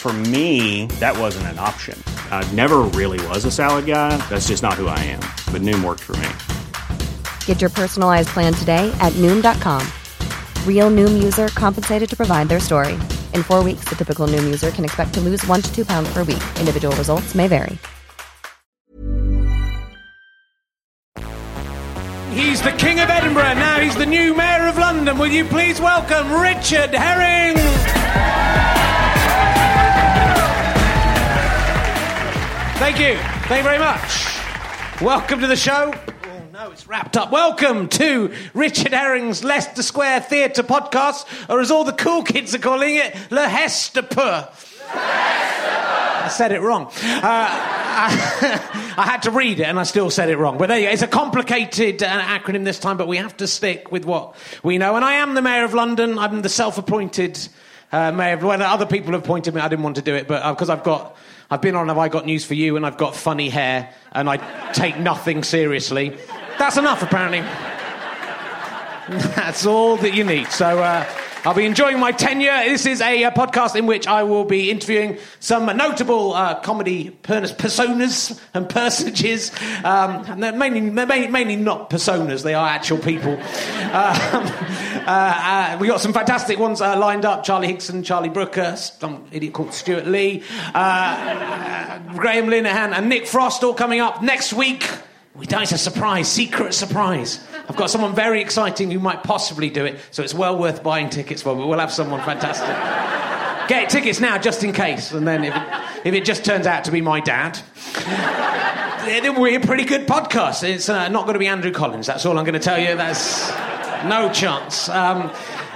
For me, that wasn't an option. I never really was a salad guy. That's just not who I am. But Noom worked for me. Get your personalized plan today at Noom.com. Real Noom user compensated to provide their story. In four weeks, the typical Noom user can expect to lose one to two pounds per week. Individual results may vary. He's the King of Edinburgh. Now he's the new Mayor of London. Will you please welcome Richard Herring? Thank you. Thank you very much. Welcome to the show. Oh no, it's wrapped up. Welcome to Richard Herring's Leicester Square Theatre podcast, or as all the cool kids are calling it, Le Hesterpur. I said it wrong. Uh, I, I, had to read it and I still said it wrong. But there you go. It's a complicated uh, acronym this time, but we have to stick with what we know. And I am the Mayor of London. I'm the self appointed uh, Mayor of Well, other people have appointed me. I didn't want to do it, but because I've got. I've been on Have I Got News for You and I've got funny hair and I take nothing seriously. That's enough, apparently. That's all that you need. So, uh, I'll be enjoying my tenure. This is a, uh, podcast in which I will be interviewing some notable uh, comedy personas and personages. Um, and they're mainly, they're mainly not personas, they are actual people. Um, uh, uh, we got some fantastic ones lined up Charlie Higson, Charlie Brooker, some idiot called Stewart Lee, Graham Linehan, and Nick Frost all coming up next week. We It's a surprise, secret surprise. I've got someone very exciting who might possibly do it, so it's well worth buying tickets for. But we'll have someone fantastic. Get tickets now, just in case. And then if it, if it just turns out to be my dad, then we're a pretty good podcast. It's uh, not going to be Andrew Collins. That's all I'm going to tell you. That's no chance. Um,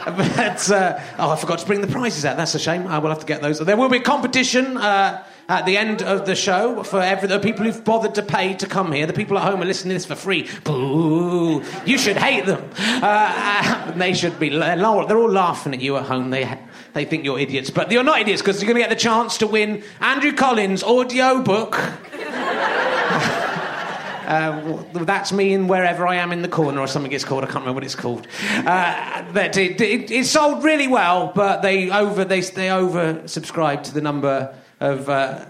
but uh, oh, I forgot to bring the prizes out. That's a shame. I will have to get those. There will be a competition. Uh, at the end of the show for every, the people who've bothered to pay to come here. The people at home are listening to this for free. Boo! You should hate them. Uh, they should be. They're all laughing at you at home. They they think you're idiots, but you're not idiots because you're going to get the chance to win Andrew Collins' audio book. Uh, that's me in wherever I am in the corner or something it's called. I can't remember what it's called. Uh, that it, it, it, sold really well, but they over they they over subscribed to the number of uh,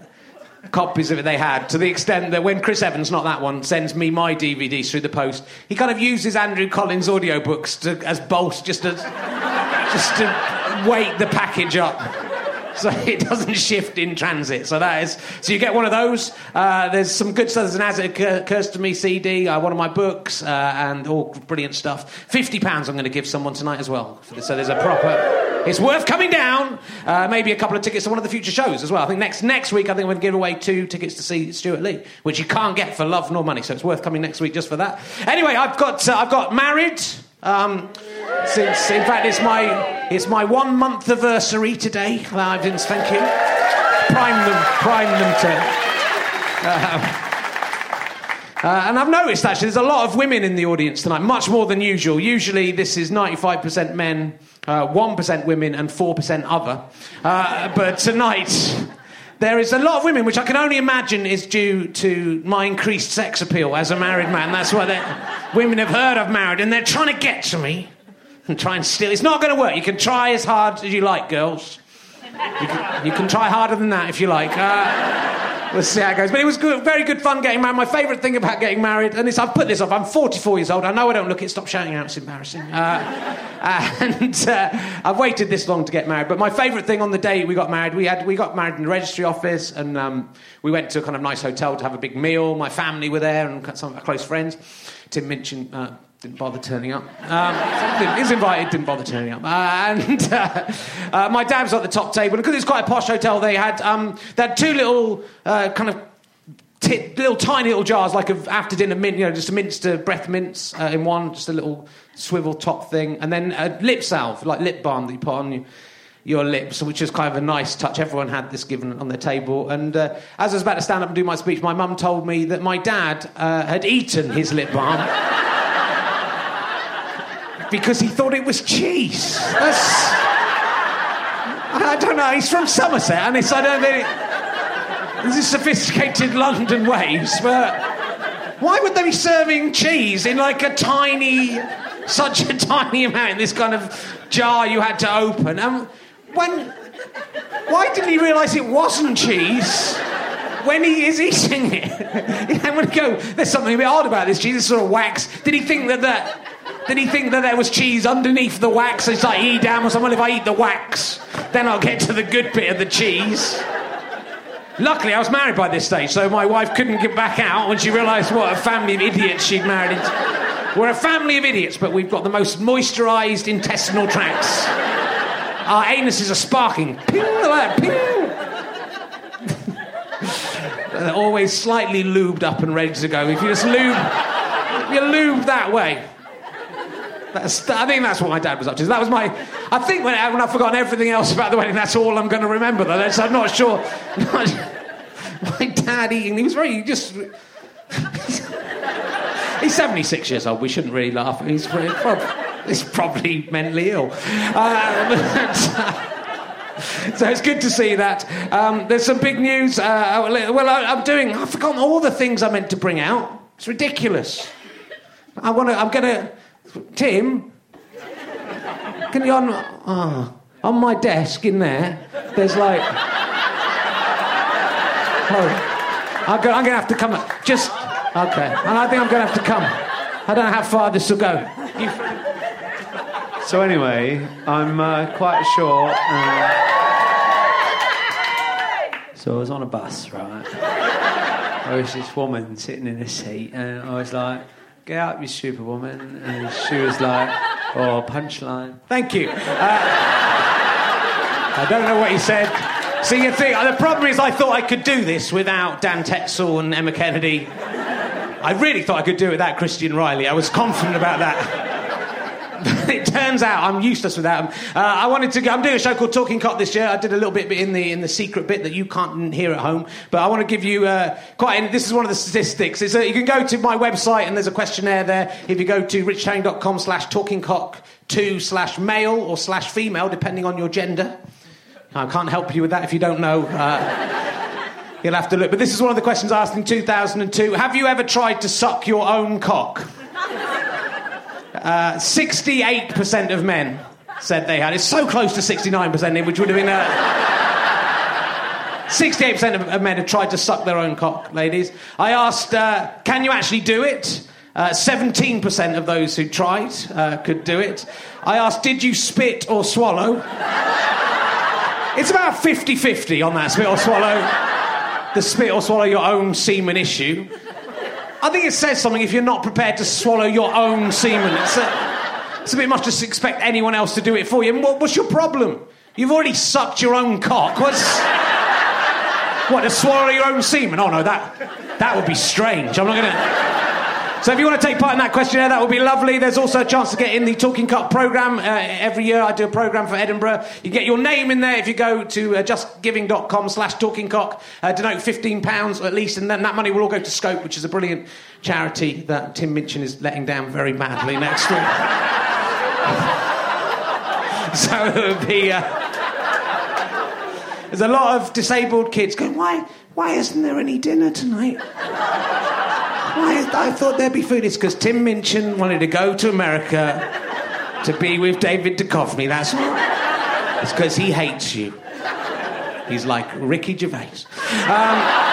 copies of it they had to the extent that when Chris Evans, not that one, sends me my DVDs through the post, he kind of uses Andrew Collins' audiobooks to, as bolts just to, just to weight the package up. So it doesn't shift in transit. So that is. So you get one of those. Uh, there's some good stuff. There's an As It Occurs to Me CD, uh, one of my books, uh, and all brilliant stuff. Fifty pounds I'm going to give someone tonight as well. So there's a proper It's worth coming down. Uh, maybe a couple of tickets to one of the future shows as well. I think next next week, I think we're going to give away two tickets to see Stewart Lee, which you can't get for love nor money. So it's worth coming next week just for that. Anyway, I've got uh, I've got married. Um, since in fact it's my it's my one month anniversary today. Uh, Vince, thank you. Prime them, prime them to. Uh, and I've noticed actually there's a lot of women in the audience tonight, much more than usual. Usually this is 95% men, uh, 1% women, and 4% other. Uh, but tonight there is a lot of women, which I can only imagine is due to my increased sex appeal as a married man. That's why women have heard I've married, and they're trying to get to me and try and steal. It's not going to work. You can try as hard as you like, girls. You can, you can try harder than that if you like. Uh, we'll see how it goes. But it was good, very good fun getting married. My favourite thing about getting married, and this, I've put this off, I'm 44 years old. I know I don't look it. Stop shouting out, it's embarrassing. Uh, and uh, I've waited this long to get married. But my favourite thing on the day we got married, we, had, we got married in the registry office, and um, we went to a kind of nice hotel to have a big meal. My family were there, and some of our close friends. Tim Minchin uh, didn't bother turning up. Um, he's invited, didn't bother turning up. Uh, and uh, uh, my dad was at the top table. Because it's quite a posh hotel, they had, um, they had two little uh, kind of t- little tiny little jars, like of after dinner mint, you know, just a Minster breath mints uh, in one, just a little swivel top thing. And then a lip salve, like lip balm that you put on you your lips, which is kind of a nice touch. Everyone had this given on their table. And uh, as I was about to stand up and do my speech, my mum told me that my dad uh, had eaten his lip balm because he thought it was cheese. That's. I don't know. He's from Somerset, and it's I don't think. This is sophisticated London ways, but why would they be serving cheese in like a tiny, such a tiny amount in this kind of jar you had to open? And when, why didn't he realise it wasn't cheese? when he is eating it. I'm going to go, there's something a bit odd about this cheese, this sort of wax. Did he think that that did he think that there was cheese underneath the wax? It's like Edam or someone. If I eat the wax, then I'll get to the good bit of the cheese. Luckily, I was married by this stage, so my wife couldn't get back out when she realised what a family of idiots she'd married into. We're a family of idiots, but we've got the most moisturised intestinal tracts. Our anuses are sparking. Ping, like, ping. They're always slightly lubed up and ready to go. If you just lube, you lube that way. That's, I think that's what my dad was up to. That was my. I think when, when I've forgotten everything else about the wedding, that's all I'm going to remember. Though. I'm not sure. my dad eating. He was very just. he's 76 years old. We shouldn't really laugh. He's, he's probably mentally ill. But, so it's good to see that. Um, there's some big news. Uh, well, I, am doing. I've forgotten all the things I meant to bring out. It's ridiculous. I want to. I'm going to. Tim, can you on oh, on my desk in there? There's like. Oh, I'm going to have to come. Just okay, and I think I'm going to have to come. I don't know how far this will go. You... So anyway, I'm uh, quite sure. Uh... So I was on a bus, right? There was this woman sitting in a seat, and I was like get out, you superwoman. And she was like, oh, punchline. Thank you. Uh, I don't know what he said. See, you think, the problem is I thought I could do this without Dan Tetsell and Emma Kennedy. I really thought I could do it without Christian Riley. I was confident about that. It turns out I'm useless without them. Uh, I wanted to. Go, I'm doing a show called Talking Cock this year. I did a little bit in the in the secret bit that you can't hear at home. But I want to give you uh, quite. This is one of the statistics. A, uh, you can go to my website and there's a questionnaire there. If you go to richherring.com slash talkingcock two slash male or slash female, depending on your gender. I can't help you with that if you don't know. Uh, you'll have to look. But this is one of the questions asked in 2002. Have you ever tried to suck your own cock? Uh, 68% of men said they had. It's so close to 69%, which would have been. Uh, 68% of, of men have tried to suck their own cock, ladies. I asked, uh, can you actually do it? Uh, 17% of those who tried uh, could do it. I asked, did you spit or swallow? it's about 50 50 on that spit or swallow. The spit or swallow your own semen issue. I think it says something if you're not prepared to swallow your own semen. A, It's a bit much to expect anyone else to do it for you. What, what's your problem? You've already sucked your own cock. What's. What, to swallow your own semen? Oh no, that, that would be strange. I'm not to. So if you want to take part in that questionnaire, that would be lovely. There's also a chance to get in the Talking Cock programme. Uh, every year I do a programme for Edinburgh. You get your name in there if you go to uh, justgiving.com slash talkingcock, uh, donate £15 at least, and then that money will all go to Scope, which is a brilliant charity that Tim Minchin is letting down very badly next week. so it would be... Uh, there's a lot of disabled kids going, why, why isn't there any dinner tonight? Why is, I thought there'd be food. It's because Tim Minchin wanted to go to America to be with David Duchovny. That's. It's because he hates you. He's like Ricky Gervais. Um,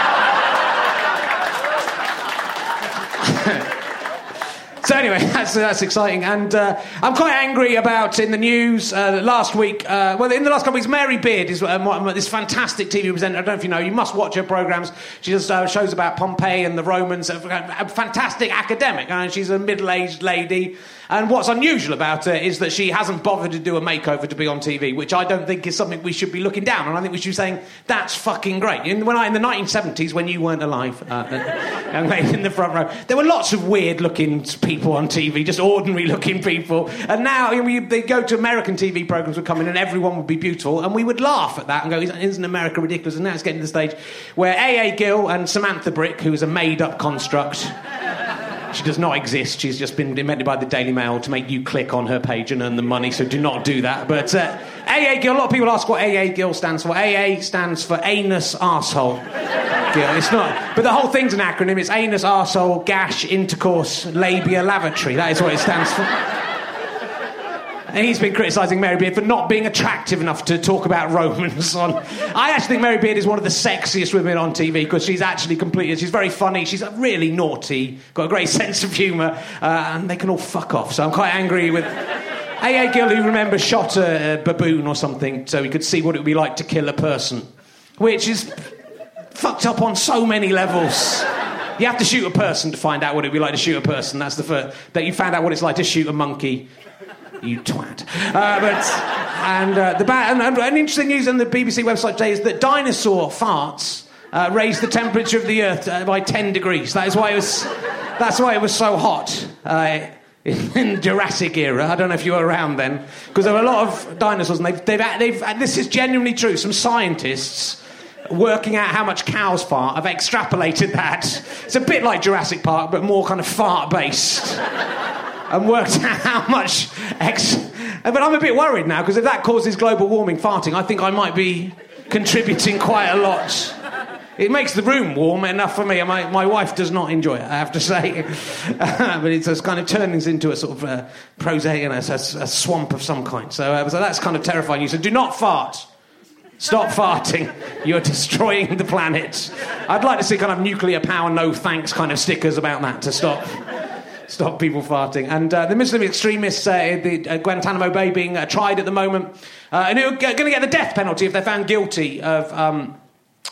So anyway, that's, that's exciting, and uh, I'm quite angry about in the news uh, last week. Uh, well, in the last couple of weeks, Mary Beard is um, this fantastic TV presenter. I don't know if you know. You must watch her programs. She does uh, shows about Pompeii and the Romans. A, fantastic academic, and she's a middle-aged lady. And what's unusual about her is that she hasn't bothered to do a makeover to be on TV, which I don't think is something we should be looking down on. I think we should be saying that's fucking great. In, when I, in the 1970s, when you weren't alive, uh, young in the front row, there were lots of weird-looking people on TV, just ordinary-looking people. And now you know, they go to American TV programs would come in, and everyone would be beautiful, and we would laugh at that and go, "Isn't America ridiculous?" And now it's getting to the stage where A.A. Gill and Samantha Brick, who is a made-up construct. She does not exist. She's just been invented by the Daily Mail to make you click on her page and earn the money, so do not do that. But uh, AA Gill, a lot of people ask what AA Gill stands for. AA stands for anus arsehole. Gill. It's not. But the whole thing's an acronym. It's anus arsehole gash intercourse labia lavatory. That is what it stands for. And he's been criticising Mary Beard for not being attractive enough to talk about Romans on. I actually think Mary Beard is one of the sexiest women on TV because she's actually completely. She's very funny. She's really naughty. Got a great sense of humour, uh, and they can all fuck off. So I'm quite angry with. A.A. Gill, who remember shot a, a baboon or something so he could see what it would be like to kill a person, which is fucked up on so many levels. You have to shoot a person to find out what it'd be like to shoot a person. That's the first. That you found out what it's like to shoot a monkey. You twat. Uh, but and uh, the ba- and, and, interesting news on the BBC website today is that dinosaur farts uh, raised the temperature of the Earth uh, by ten degrees. That is why it was. That's why it was so hot. In the Jurassic era, I don't know if you were around then, because there were a lot of dinosaurs, and they've, they've, they've, and this is genuinely true. Some scientists working out how much cows fart have extrapolated that. It's a bit like Jurassic Park, but more kind of fart based. and worked out how much ex. But I'm a bit worried now because if that causes global warming, farting, I think I might be contributing quite a lot. It makes the room warm enough for me, and my, my wife does not enjoy it, I have to say. but it's just kind of turns into a sort of uh, prosaic, you know, a, a swamp of some kind. So, uh, so that's kind of terrifying you. So do not fart. Stop farting. You're destroying the planet. I'd like to see kind of nuclear power, no thanks kind of stickers about that to stop stop people farting. And uh, the Muslim extremists, uh, the uh, Guantanamo Bay being uh, tried at the moment, uh, and who are going to get the death penalty if they're found guilty of. Um,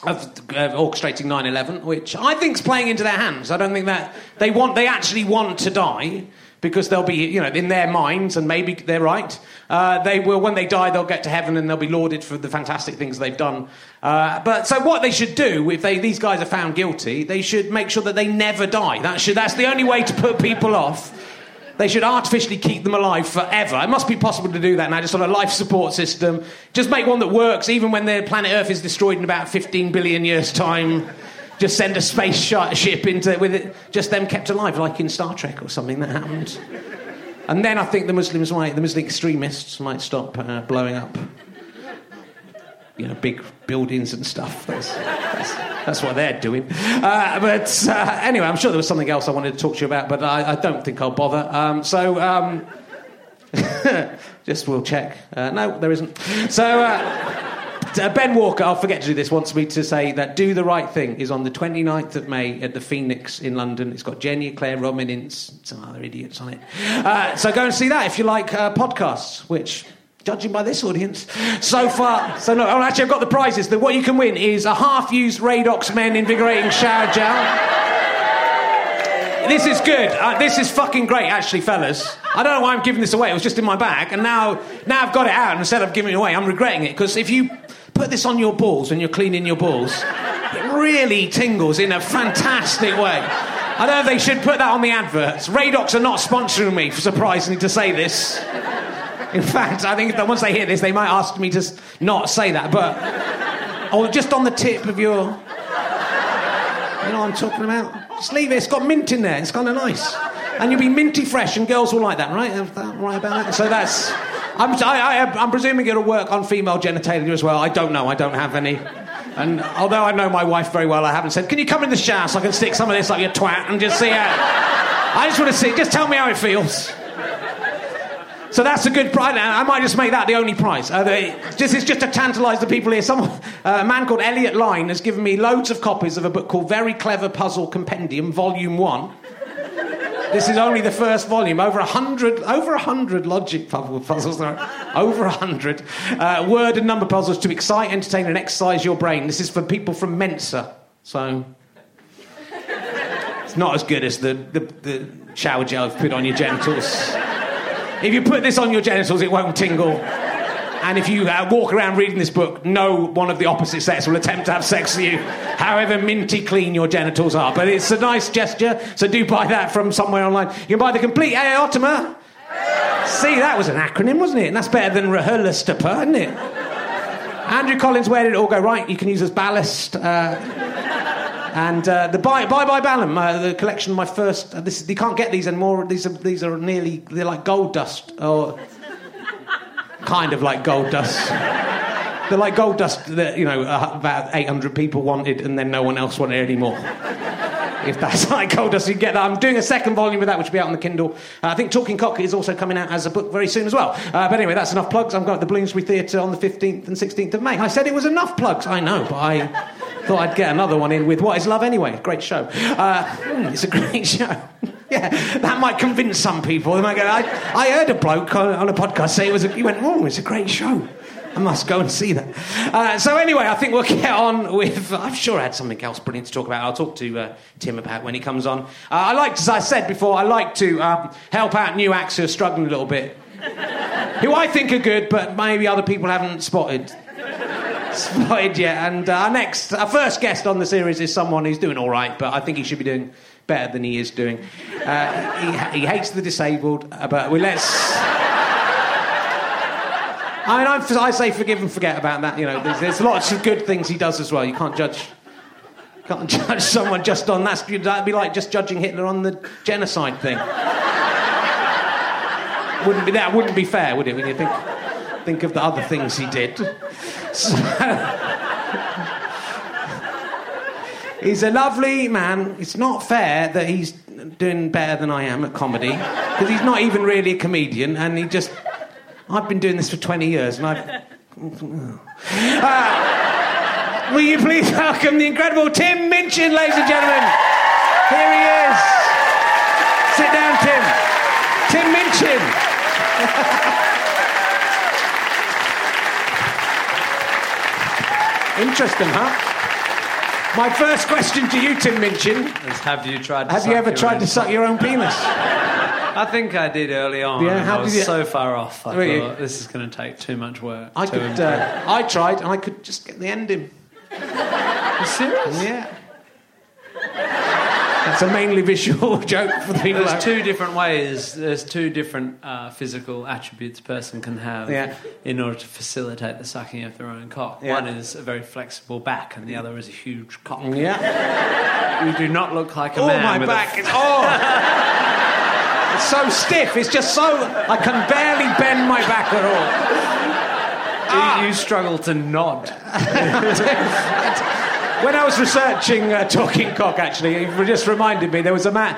of uh, orchestrating 9/11, which I think's playing into their hands. I don't think that they want, they actually want to die because they'll be, you know, in their minds, and maybe they're right. Uh, they will, when they die, they'll get to heaven and they'll be lauded for the fantastic things they've done. Uh, but so, what they should do if they, these guys are found guilty, they should make sure that they never die. That should, that's the only way to put people off. They should artificially keep them alive forever. It must be possible to do that now, just on a life support system. Just make one that works even when the planet Earth is destroyed in about 15 billion years' time. Just send a space sh- ship into with it, just them kept alive, like in Star Trek or something that happened. And then I think the Muslims might, the Muslim extremists might stop uh, blowing up, you know, big buildings and stuff. That's, that's, that's what they're doing. Uh, but uh, anyway, I'm sure there was something else I wanted to talk to you about, but I, I don't think I'll bother. Um, so. Um, just we'll check. Uh, no, there isn't. So, uh, Ben Walker, I'll forget to do this, wants me to say that Do the Right Thing is on the 29th of May at the Phoenix in London. It's got Jenny, Claire Rominins, some other idiots on it. Uh, so go and see that if you like uh, podcasts, which. Judging by this audience, so far, so no. Oh, actually, I've got the prizes. The, what you can win is a half-used Radox Men Invigorating Shower Gel. this is good. Uh, this is fucking great, actually, fellas. I don't know why I'm giving this away. It was just in my bag, and now, now I've got it out. And instead of giving it away, I'm regretting it because if you put this on your balls when you're cleaning your balls, it really tingles in a fantastic way. I don't know if they should put that on the adverts. Radox are not sponsoring me, surprisingly to say this. In fact, I think that once they hear this, they might ask me to not say that. But, or just on the tip of your, you know what I'm talking about? Just leave it. It's got mint in there. It's kind of nice, and you'll be minty fresh, and girls will like that, right? That right about that? So that's. I'm, I, I, I'm presuming it'll work on female genitalia as well. I don't know. I don't have any. And although I know my wife very well, I haven't said, "Can you come in the shower so I can stick some of this up your twat and just see how?" I just want to see. Just tell me how it feels. So that's a good prize. I might just make that the only prize. Uh, they, this is just to tantalise the people here. Some, uh, a man called Elliot Line has given me loads of copies of a book called Very Clever Puzzle Compendium, Volume 1. This is only the first volume. Over a hundred, over a hundred logic puzzle- puzzles. Over a hundred uh, word and number puzzles to excite, entertain, and exercise your brain. This is for people from Mensa. So it's not as good as the, the, the shower gel you've put on your genitals. If you put this on your genitals, it won't tingle. And if you uh, walk around reading this book, no one of the opposite sex will attempt to have sex with you, however minty clean your genitals are. But it's a nice gesture, so do buy that from somewhere online. You can buy the complete Aotima. See, that was an acronym, wasn't it? And that's better than Rehearlistapa, isn't it? Andrew Collins, where did it all go? Right, you can use as ballast. Uh, and uh, the Bye Bye Bye Balham, uh, the collection, of my first. Uh, this, you can't get these anymore. These are these are nearly they're like gold dust, or kind of like gold dust. They're like gold dust that you know uh, about 800 people wanted, and then no one else wanted anymore. If that's like gold dust, you get that. I'm doing a second volume of that, which will be out on the Kindle. Uh, I think Talking Cock is also coming out as a book very soon as well. Uh, but anyway, that's enough plugs. I'm going to the Bloomsbury Theatre on the 15th and 16th of May. I said it was enough plugs. I know, but I thought I'd get another one in with What is Love Anyway? Great show. Uh, mm, it's a great show. yeah, that might convince some people. They might go, I, I heard a bloke on, on a podcast say it was a, he went, oh, it's a great show. I must go and see that. Uh, so anyway, I think we'll get on with. I'm sure I had something else brilliant to talk about. I'll talk to uh, Tim about when he comes on. Uh, I like, as I said before, I like to um, help out new acts who are struggling a little bit, who I think are good, but maybe other people haven't spotted. Spotted yet. And uh, our next, our first guest on the series is someone who's doing all right, but I think he should be doing better than he is doing. Uh, he, he hates the disabled, uh, but we let's. I mean, I'm, I say forgive and forget about that. You know, there's, there's lots of good things he does as well. You can't judge, can't judge someone just on that. That'd be like just judging Hitler on the genocide thing. wouldn't be that? Wouldn't be fair, would it? When you think think of the other things he did. So, he's a lovely man. It's not fair that he's doing better than I am at comedy because he's not even really a comedian, and he just. I've been doing this for 20 years, and I've. Uh, will you please welcome the incredible Tim Minchin, ladies and gentlemen? Here he is. Sit down, Tim. Tim Minchin. Interesting, huh? My first question to you, Tim Minchin. Is have you tried to Have you ever tried own to suck your own penis? I think I did early on. Yeah, how I was you- so far off. I you? thought this is going to take too much work. I could. Uh, I tried, and I could just get the end in. you serious? Yeah. That's a mainly visual joke for the people. There's two different ways. There's two different uh, physical attributes a person can have Yeah. in order to facilitate the sucking of their own cock. Yeah. One is a very flexible back, and the other is a huge cock. Yeah. You do not look like a Oh, man. my with back A, is. Oh! it's so stiff. It's just so. I can barely bend my back at all. you, you struggle to nod. When I was researching uh, Talking Cock, actually, it just reminded me there was a man.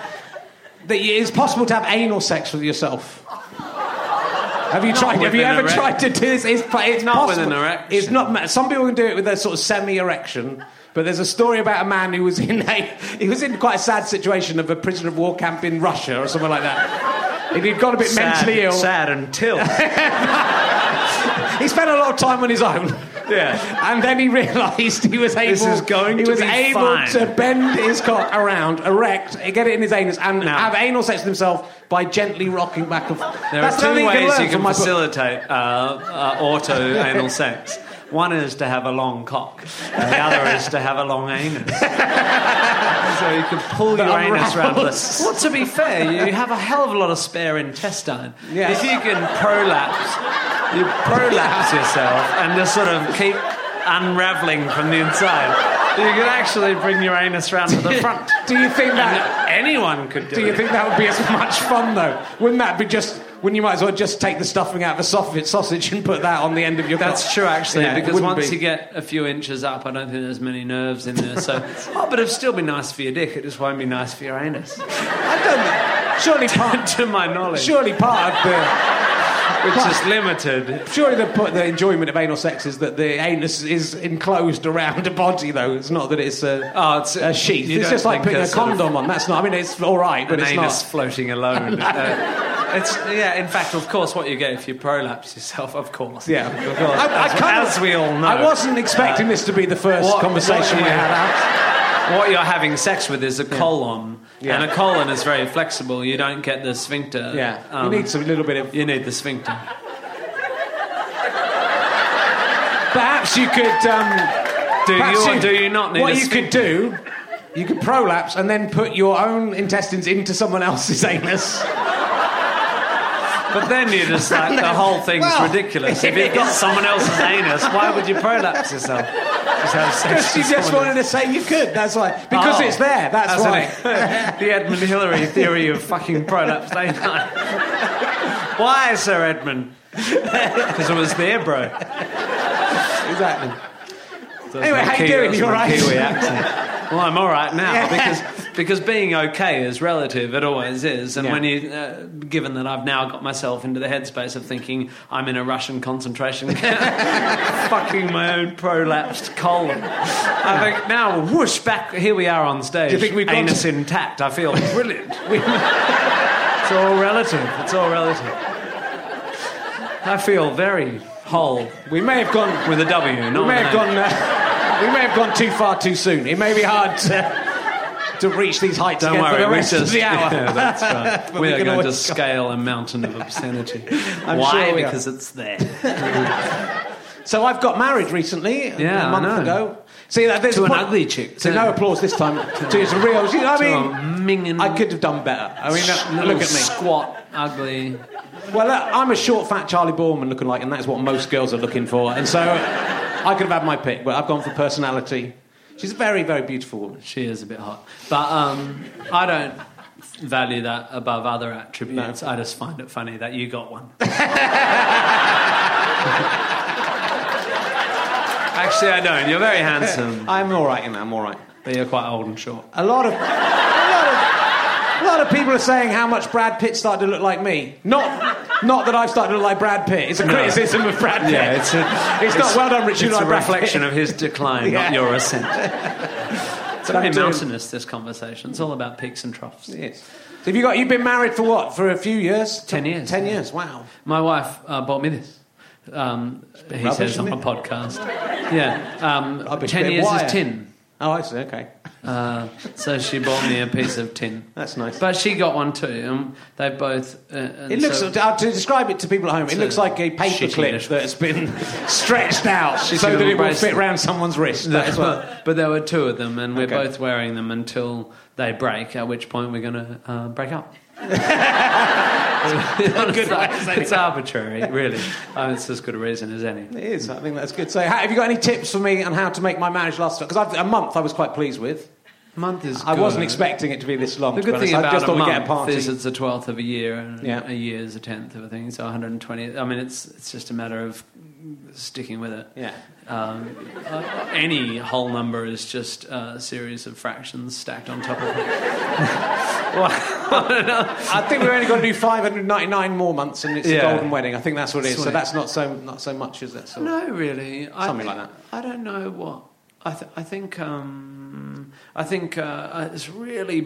That it's possible to have anal sex with yourself. Have you tried? Have you ever erect- tried to do this? It's, it's Not with possible. an erection. It's not. Some people can do it with a sort of semi-erection. But there's a story about a man who was in a he was in quite a sad situation of a prisoner of war camp in Russia or something like that. He'd got a bit mentally ill. Sad until. He spent a lot of time on his own. Yeah. And then he realised he was able. This is going he to was be able fine. to bend his cock around, erect, get it in his anus, and Now- have anal sex with himself by gently rocking back and forth. There That's are two ways you can my book. facilitate uh, uh, auto anal sex. One is to have a long cock, and the other is to have a long anus. so you can pull your anus around. The... Well, to be fair, you have a hell of a lot of spare intestine. If you can prolapse, you prolapse yourself and just sort of keep unraveling from the inside. You can actually bring your anus round to the front. Do you think that? And anyone could do, Do you it. think that would be as much fun though? Wouldn't that be just? Wouldn't you might as well just take the stuffing out of a sausage, sausage and put that on the end of your? That's true, actually, Yeah, because once be. you get a few inches up, I don't think there's many nerves in there. So, oh, but it'd still be nice for your dick. It just won't be nice for your anus, I don't. Surely part. to my knowledge, surely part of the. which is limited. Surely the, the enjoyment of anal sex is that the anus is enclosed around a body, though. It's not that it's a, Oh, it's a sheath. It's just like putting a sort of condom on. That's not. I mean, it's all right, but An it's anus not. floating alone. Uh, Uh, it's yeah. In fact, of course, what you get if you prolapse yourself, of course. Yeah, of course. I, I as, kind of- as we all know. I wasn't expecting this to be the first what- conversation what we you- had. Alex. what you're having sex with is a colon, Yeah. and a colon is very flexible. You don't get the sphincter. Yeah, Um, you need some little bit of. You need the sphincter. Perhaps you could. Um, Do perhaps you or do you not need What a you could do, you could prolapse and then put your own intestines into someone else's anus. But then you're just like, the whole thing's Well, ridiculous. If you've got someone else's anus, why would you prolapse yourself? Because you just wanted to say you could. That's why. Because Oh. it's there. That's, That's why. the Edmund Hillary theory of fucking prolapse, I? Why, Sir Edmund? Because it was there, bro. exactly. Anyway, how you doing? You all right? Kiwi accent. Well, I'm all right now Yeah. because because being okay is relative. It always is. And Yeah. when you, uh, given that I've now got myself into the headspace of thinking I'm in a Russian concentration camp, fucking my own prolapsed colon, I think now whoosh back. Here we are on stage. Do you think we've got anus to- intact? I feel brilliant. it's all relative. It's all relative. I feel very whole We may have gone. with a W. Not We may have gone. Uh, we may have gone too far too soon. It may be hard to, to reach these heights Don't again worry, for the rest just, of the hour. Yeah, that's right. We, we are going to always go- scale a mountain of obscenity. I'm Why? sure are. because it's there. So I've got married recently, Yeah, a month ago. See, there's To an point- ugly chick. So no applause this time. to it's a real. You know I mean? I could have done better. I mean, uh, look at me. Squat, ugly. Well, uh, I'm a short, fat Charlie Borman looking like, and that's what most girls are looking for. And so I could have had my pick, but I've gone for personality. She's a very, very beautiful woman. She is a bit hot, but um, I don't value that above other attributes. I just find it funny that you got one. Actually, I don't. You're very handsome, I'm all right in that. I'm all right. but you're quite old and short. A lot of, a lot of, a lot of people are saying how much Brad Pitt started to look like me. Not, not that I've started to look like Brad Pitt. It's a criticism of Brad Pitt. Yeah, it's a, It's not well done, Richard. It's like a Brad Pitt. reflection of his decline, Yeah. not your ascent. It's very doing- mountainous. This conversation. It's all about peaks and troughs. Yes. So have you got? You've been married for what? For a few years? Ten years. Ten years. Wow. My wife uh, bought me this. Um, he Rubbish, says on a podcast. Yeah, um, ten years wire. is tin. Oh, I see. Okay. Uh, so she bought me a piece of tin. That's nice. But she got one too. And they both. Uh, and It looks so- uh, to describe it to people at home. It looks like a paper clip that has been stretched out so that it will fit around someone's wrist. That is what. but, but there were two of them, and we're Okay. both wearing them until they break. At which point we're going to uh, break up. Good way it's arbitrary, really. Uh, it's as good a reason as any. It is. I think that's good. So, have you got any tips for me on how to make my marriage last? Because a month I was quite pleased with. A month is. I wasn't expecting it to be this long. The good thing honest. I about just a thought we'd month get a party. is it's a twelfth of a year, and Yeah. a year is a tenth of a thing. So 120. I mean, it's it's just a matter of sticking with it. Yeah. Um, uh, any whole number is just a series of fractions stacked on top of it. I think we're only going to do 599 more months, and it's a golden wedding. I think that's what it is. So that's not so not so much, is it? So, No, really. I Something think- like that. I don't know what. I, th- I think. Um, I think uh, it's really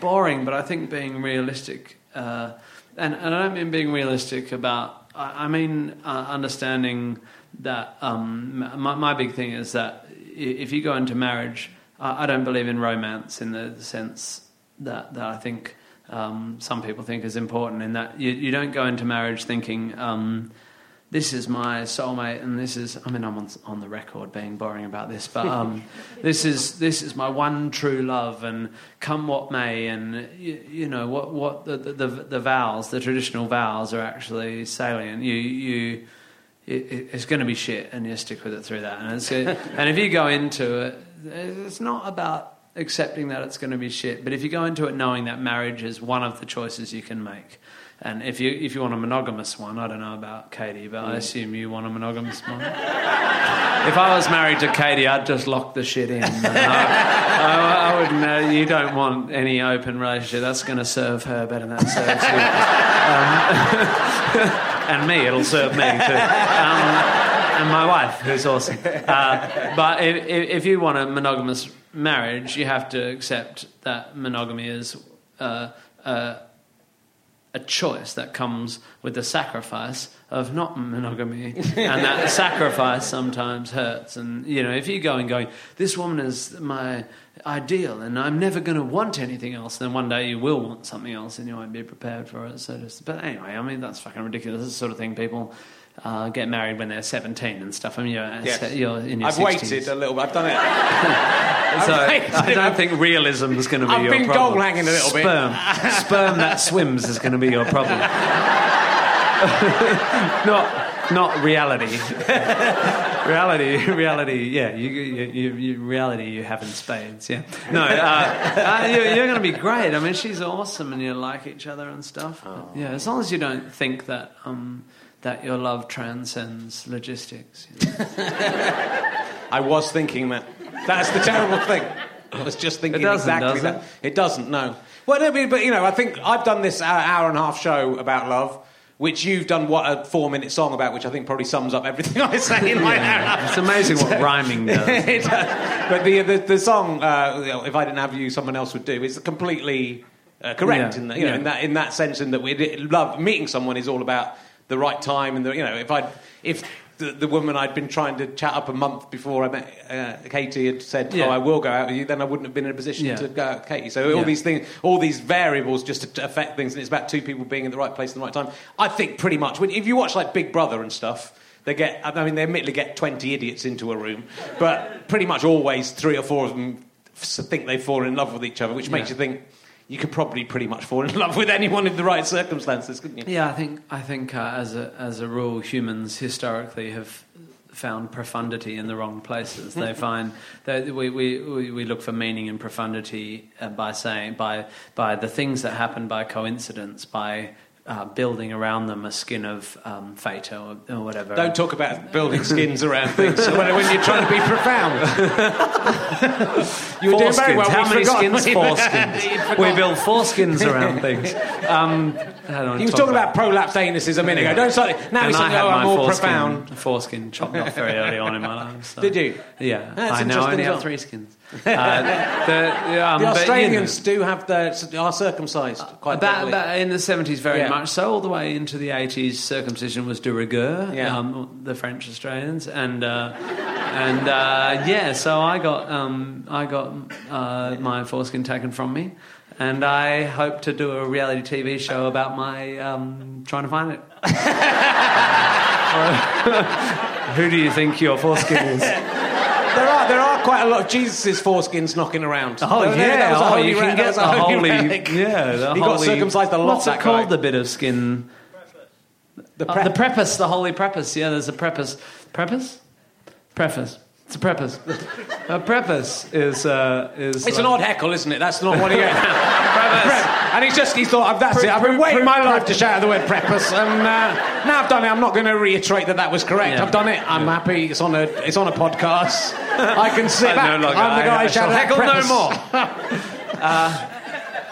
boring, but I think being realistic, uh, and, and I don't mean being realistic about. I, mean uh, understanding that um, my, my big thing is that if you go into marriage, I, I don't believe in romance in the sense that that I think um, some people think is important. In that you, you don't go into marriage thinking. Um, this is my soulmate, and this is. I mean, I'm on, on the record being boring about this, but um, this is this is my one true love, and come what may, and you, you know what what the, the the vows, the traditional vows, are actually salient. You you. It, it- it's going to be shit, and you stick with it through that. And, it's, and if you go into it, it's not about accepting that it's going to be shit. But if you go into it knowing that marriage is one of the choices you can make, and if you if you want a monogamous one, I don't know about Katie, but I assume you want a monogamous one. if I was married to Katie, I'd just lock the shit in. I, I, I wouldn't. Uh, you don't want any open relationship. That's going to serve her better than it serves you. Um, and me, it'll serve me too. Um, and my wife, who's awesome. Uh, but if, if if you want a monogamous marriage, you have to accept that monogamy is uh, uh, a choice that comes with the sacrifice of not monogamy, and that sacrifice sometimes hurts. And you know, if you go and going, this woman is my ideal, and I'm never going to want anything else, then one day you will want something else, and you won't be prepared for it. So, just, but anyway, I mean, that's fucking ridiculous. This sort of thing people. Uh, get married when they're 17 and stuff. I mean, you're, Yes. you're in your I've 60s. waited a little bit. I've done it. So. I don't think realism is going to be I've your been problem. goal hanging a little bit. Sperm, sperm that swims is going to be your problem. not, not reality. reality, reality. Yeah, you, you, you, reality you have in spades. Yeah. No, uh, uh, you, you're going to be great. I mean, she's awesome, and you like each other and stuff. Oh. Yeah, as long as you don't think that. Um, that your love transcends logistics. you know. I was thinking that. That's the terrible thing. I was just thinking It doesn't, exactly that. it? It doesn't, no. Well, no, but, but, you know, I think I've done this hour, and a half show about love, which you've done what a four minute song about, which I think probably sums up everything I say in my hour. and a half. It's amazing what rhyming does. It does. but the, the the song, uh, if I didn't have you, someone else would do. Is completely uh, correct Yeah. in that, you know, in that in that sense, in that we love meeting someone is all about the right time and the you know if I if the, the woman I'd been trying to chat up a month before I met uh, Katie had said, Yeah. "Oh, I will go out with you," then I wouldn't have been in a position Yeah. to go out with Katie. So all Yeah. these things, all these variables, just to affect things, and it's about two people being in the right place at the right time. I think pretty much when, if you watch like Big Brother and stuff. They get, I mean, they admittedly get 20 idiots into a room, but pretty much always three or four of them think they've fallen in love with each other, which makes you think you could probably pretty much fall in love with anyone in the right circumstances, couldn't you? Yeah, I think I think uh, as a as a rule, humans historically have found profundity in the wrong places. They find that we, we, we, look for meaning and profundity uh, by saying by by the things that happen by coincidence by. Uh, building around them a skin of um, fate or, or whatever. Don't talk about building skins around things when, when you're trying to be profound. you were doing very well. How we've Oh, many skins? Foreskins. we build foreskins around things. Um, I He was talk talking about prolapsed anuses a minute ago. Don't start, now he's saying, "Oh, I'm more foreskin, profound. foreskin chopped off very early on in my life. so- Did you? Yeah, That's I now interesting only have three skins. Uh, the, um, The but, you Australians know, do have the are circumcised quite That, that in the 70s, very Yeah. much so. All the way into the 80s, circumcision was de rigueur, Yeah. um, the French Australians. And, uh, and uh, yeah, so I got, um, I got uh, my foreskin taken from me. And I hope to do a reality TV show about my um, trying to find it. Who do you think your foreskin is? There are there are quite a lot of Jesus' foreskins knocking around. Oh there- yeah, that was a oh, holy you can get a the holy holy, relic. yeah. The He got holy, circumcised a lot, What's that it called? guy. The bit of skin. The Uh, the preface, the holy preface. Yeah, there's a preface. Preface? Preface. It's a preface. a preface is uh, is. it's an odd heckle, isn't it? That's not what he. preface. And he's just he's thought that's it. I've been waiting my life to shout out the word preface, and uh, now I've done it. I'm not going to reiterate that that was correct. Yeah. I've done it. I'm happy. It's on a it's on a podcast. I can sit I back. no longer- I'm the guy who shall shouted out heckle no preface. more.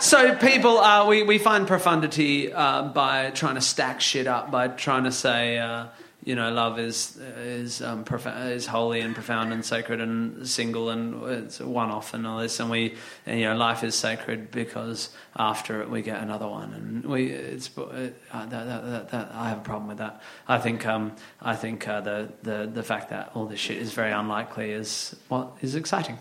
So people, uh, we we find profundity uh, by trying to stack shit up, by trying to say, uh, you know, love is is um, is holy and profound and sacred and single and it's one off and all this. And we, and, you know, life is sacred because after it we get another one. And we, it's uh, that, that, that, I have a problem with that. I think um, I think uh, the the the fact that all this shit is very unlikely is what is exciting.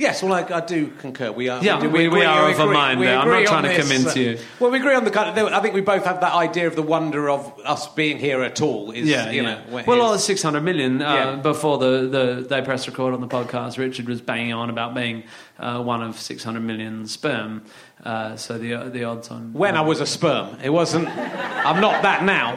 Yes, well, I, I do concur. We are. Yeah, do- we- we agree- are of a mind there. I'm not trying to this, convince uh, you. Well, we agree on the kind of. I think we both have that idea of the wonder of us being here at all. Is, Yeah, you yeah. know. well, is- all the 600 million uh, Yeah. before the, the they press record on the podcast, Richard was banging on about being uh, one of 600 million sperm. Uh, so the the odds on when I was a sperm, it wasn't. I'm not that now.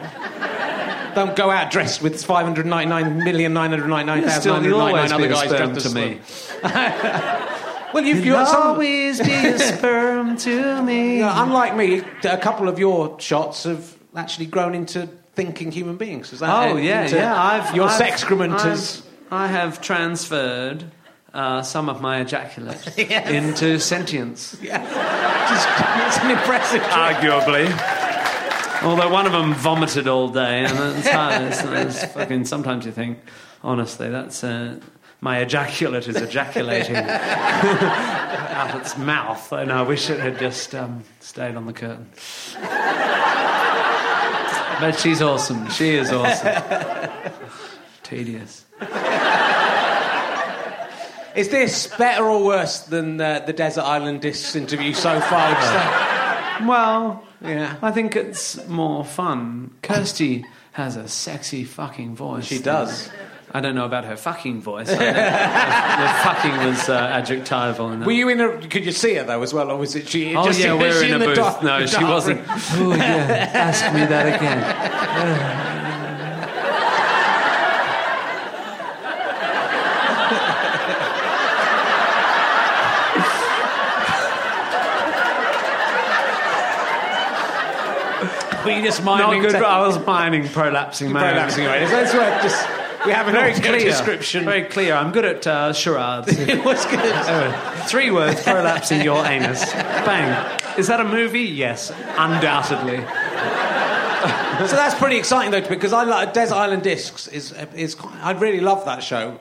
Don't go out dressed with 599,999,999 You're still, you'll always other guys sperm dressed to me. Well, you've got some. always be a sperm to me. You unlike me, a couple of your shots have actually grown into thinking human beings. Is that Oh it? yeah, Into- yeah. I've your I've, excrement I've, has. I have transferred uh, some of my ejaculate into sentience. it's an impressive. arguably. Although one of them vomited all day, and it's, hard, it's, it's fucking. Sometimes you think, honestly, that's uh, my ejaculate is ejaculating out its mouth, and I wish it had just um, stayed on the curtain. But she's awesome. She is awesome. Tedious. Is this better or worse than uh, the Desert Island Discs interview so far? Would you say? Well, Yeah. I think it's more fun. Kirsty has a sexy fucking voice. She does. I don't know about her fucking voice. The, fucking was uh, adjectival. In. Were you in a? Could you see her though as well, or was it she? Oh just, yeah, we're she in a the booth. dark- no, she wasn't. Oh yeah, ask me that again. you just Not good. I was mining prolapsing man. prolapsing away. That's worth just. We have a very clear description. Very clear. I'm good at uh, charades. it was good. Three words prolapsing your anus. Bang. Is that a movie? Yes, undoubtedly. so that's pretty exciting though, because I like Desert Island Discs is is. Quite, I really love that show.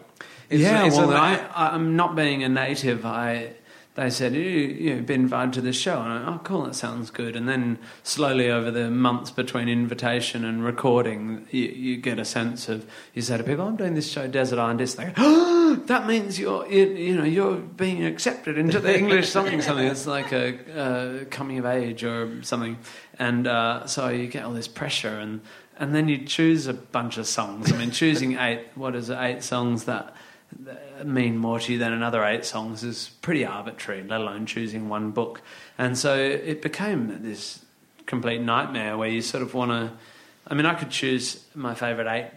It's- yeah, it's well, a- I, I'm not being a native. I they said you you've been invited to this show, and I, oh, cool, that sounds good. And then slowly over the months between invitation and recording, you, you get a sense of you say to people, "I'm doing this show, Desert Island Disc." They go, oh, "That means you're you, you know you're being accepted into the English something something." It's like a uh, coming of age or something, and uh, so you get all this pressure and. And then you choose a bunch of songs. I mean, choosing eight, what is it, eight songs that mean more to you than another eight songs is pretty arbitrary, let alone choosing one book. And so it became this complete nightmare where you sort of want to. I mean, I could choose my favourite eight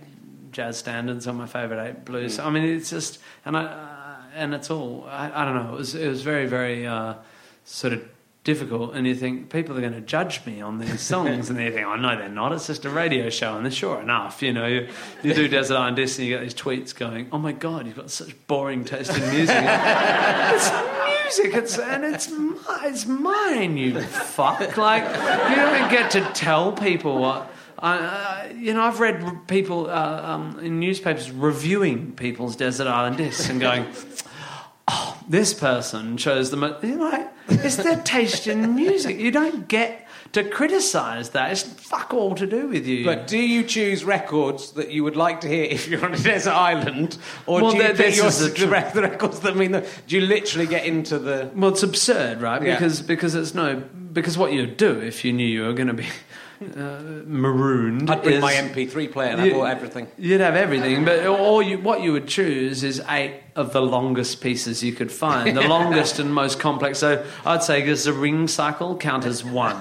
jazz standards or my favourite eight blues. I mean, it's just and I uh, and it's all I, I don't know. It was it was very very uh, sort of difficult and you think people are going to judge me on these songs and they think oh no they're not it's just a radio show and then sure enough you know you, you do Desert Island Disc and you get these tweets going oh my god you've got such boring taste in music. It's music it's and it's it's mine you fuck. Like you don't get to tell people what I, uh, you know, I've read people uh, um, in newspapers reviewing people's Desert Island Discs and going, this person chose the most. You know, like, it's their taste in music. You don't get to criticise that. It's fuck all to do with you. But do you choose records that you would like to hear if you're on a desert island, or Well, do you th- pick this your, the the, tr- the records that mean that? Do you literally get into the? Well, it's absurd, right? Yeah. Because because it's no because what you'd do if you knew you were going to be uh, marooned. I'd bring is my MP3 player and You- all everything. You'd have everything, but or you, what you would choose is eight of the longest pieces you could find, the longest and most complex. So I'd say does the ring cycle count as one?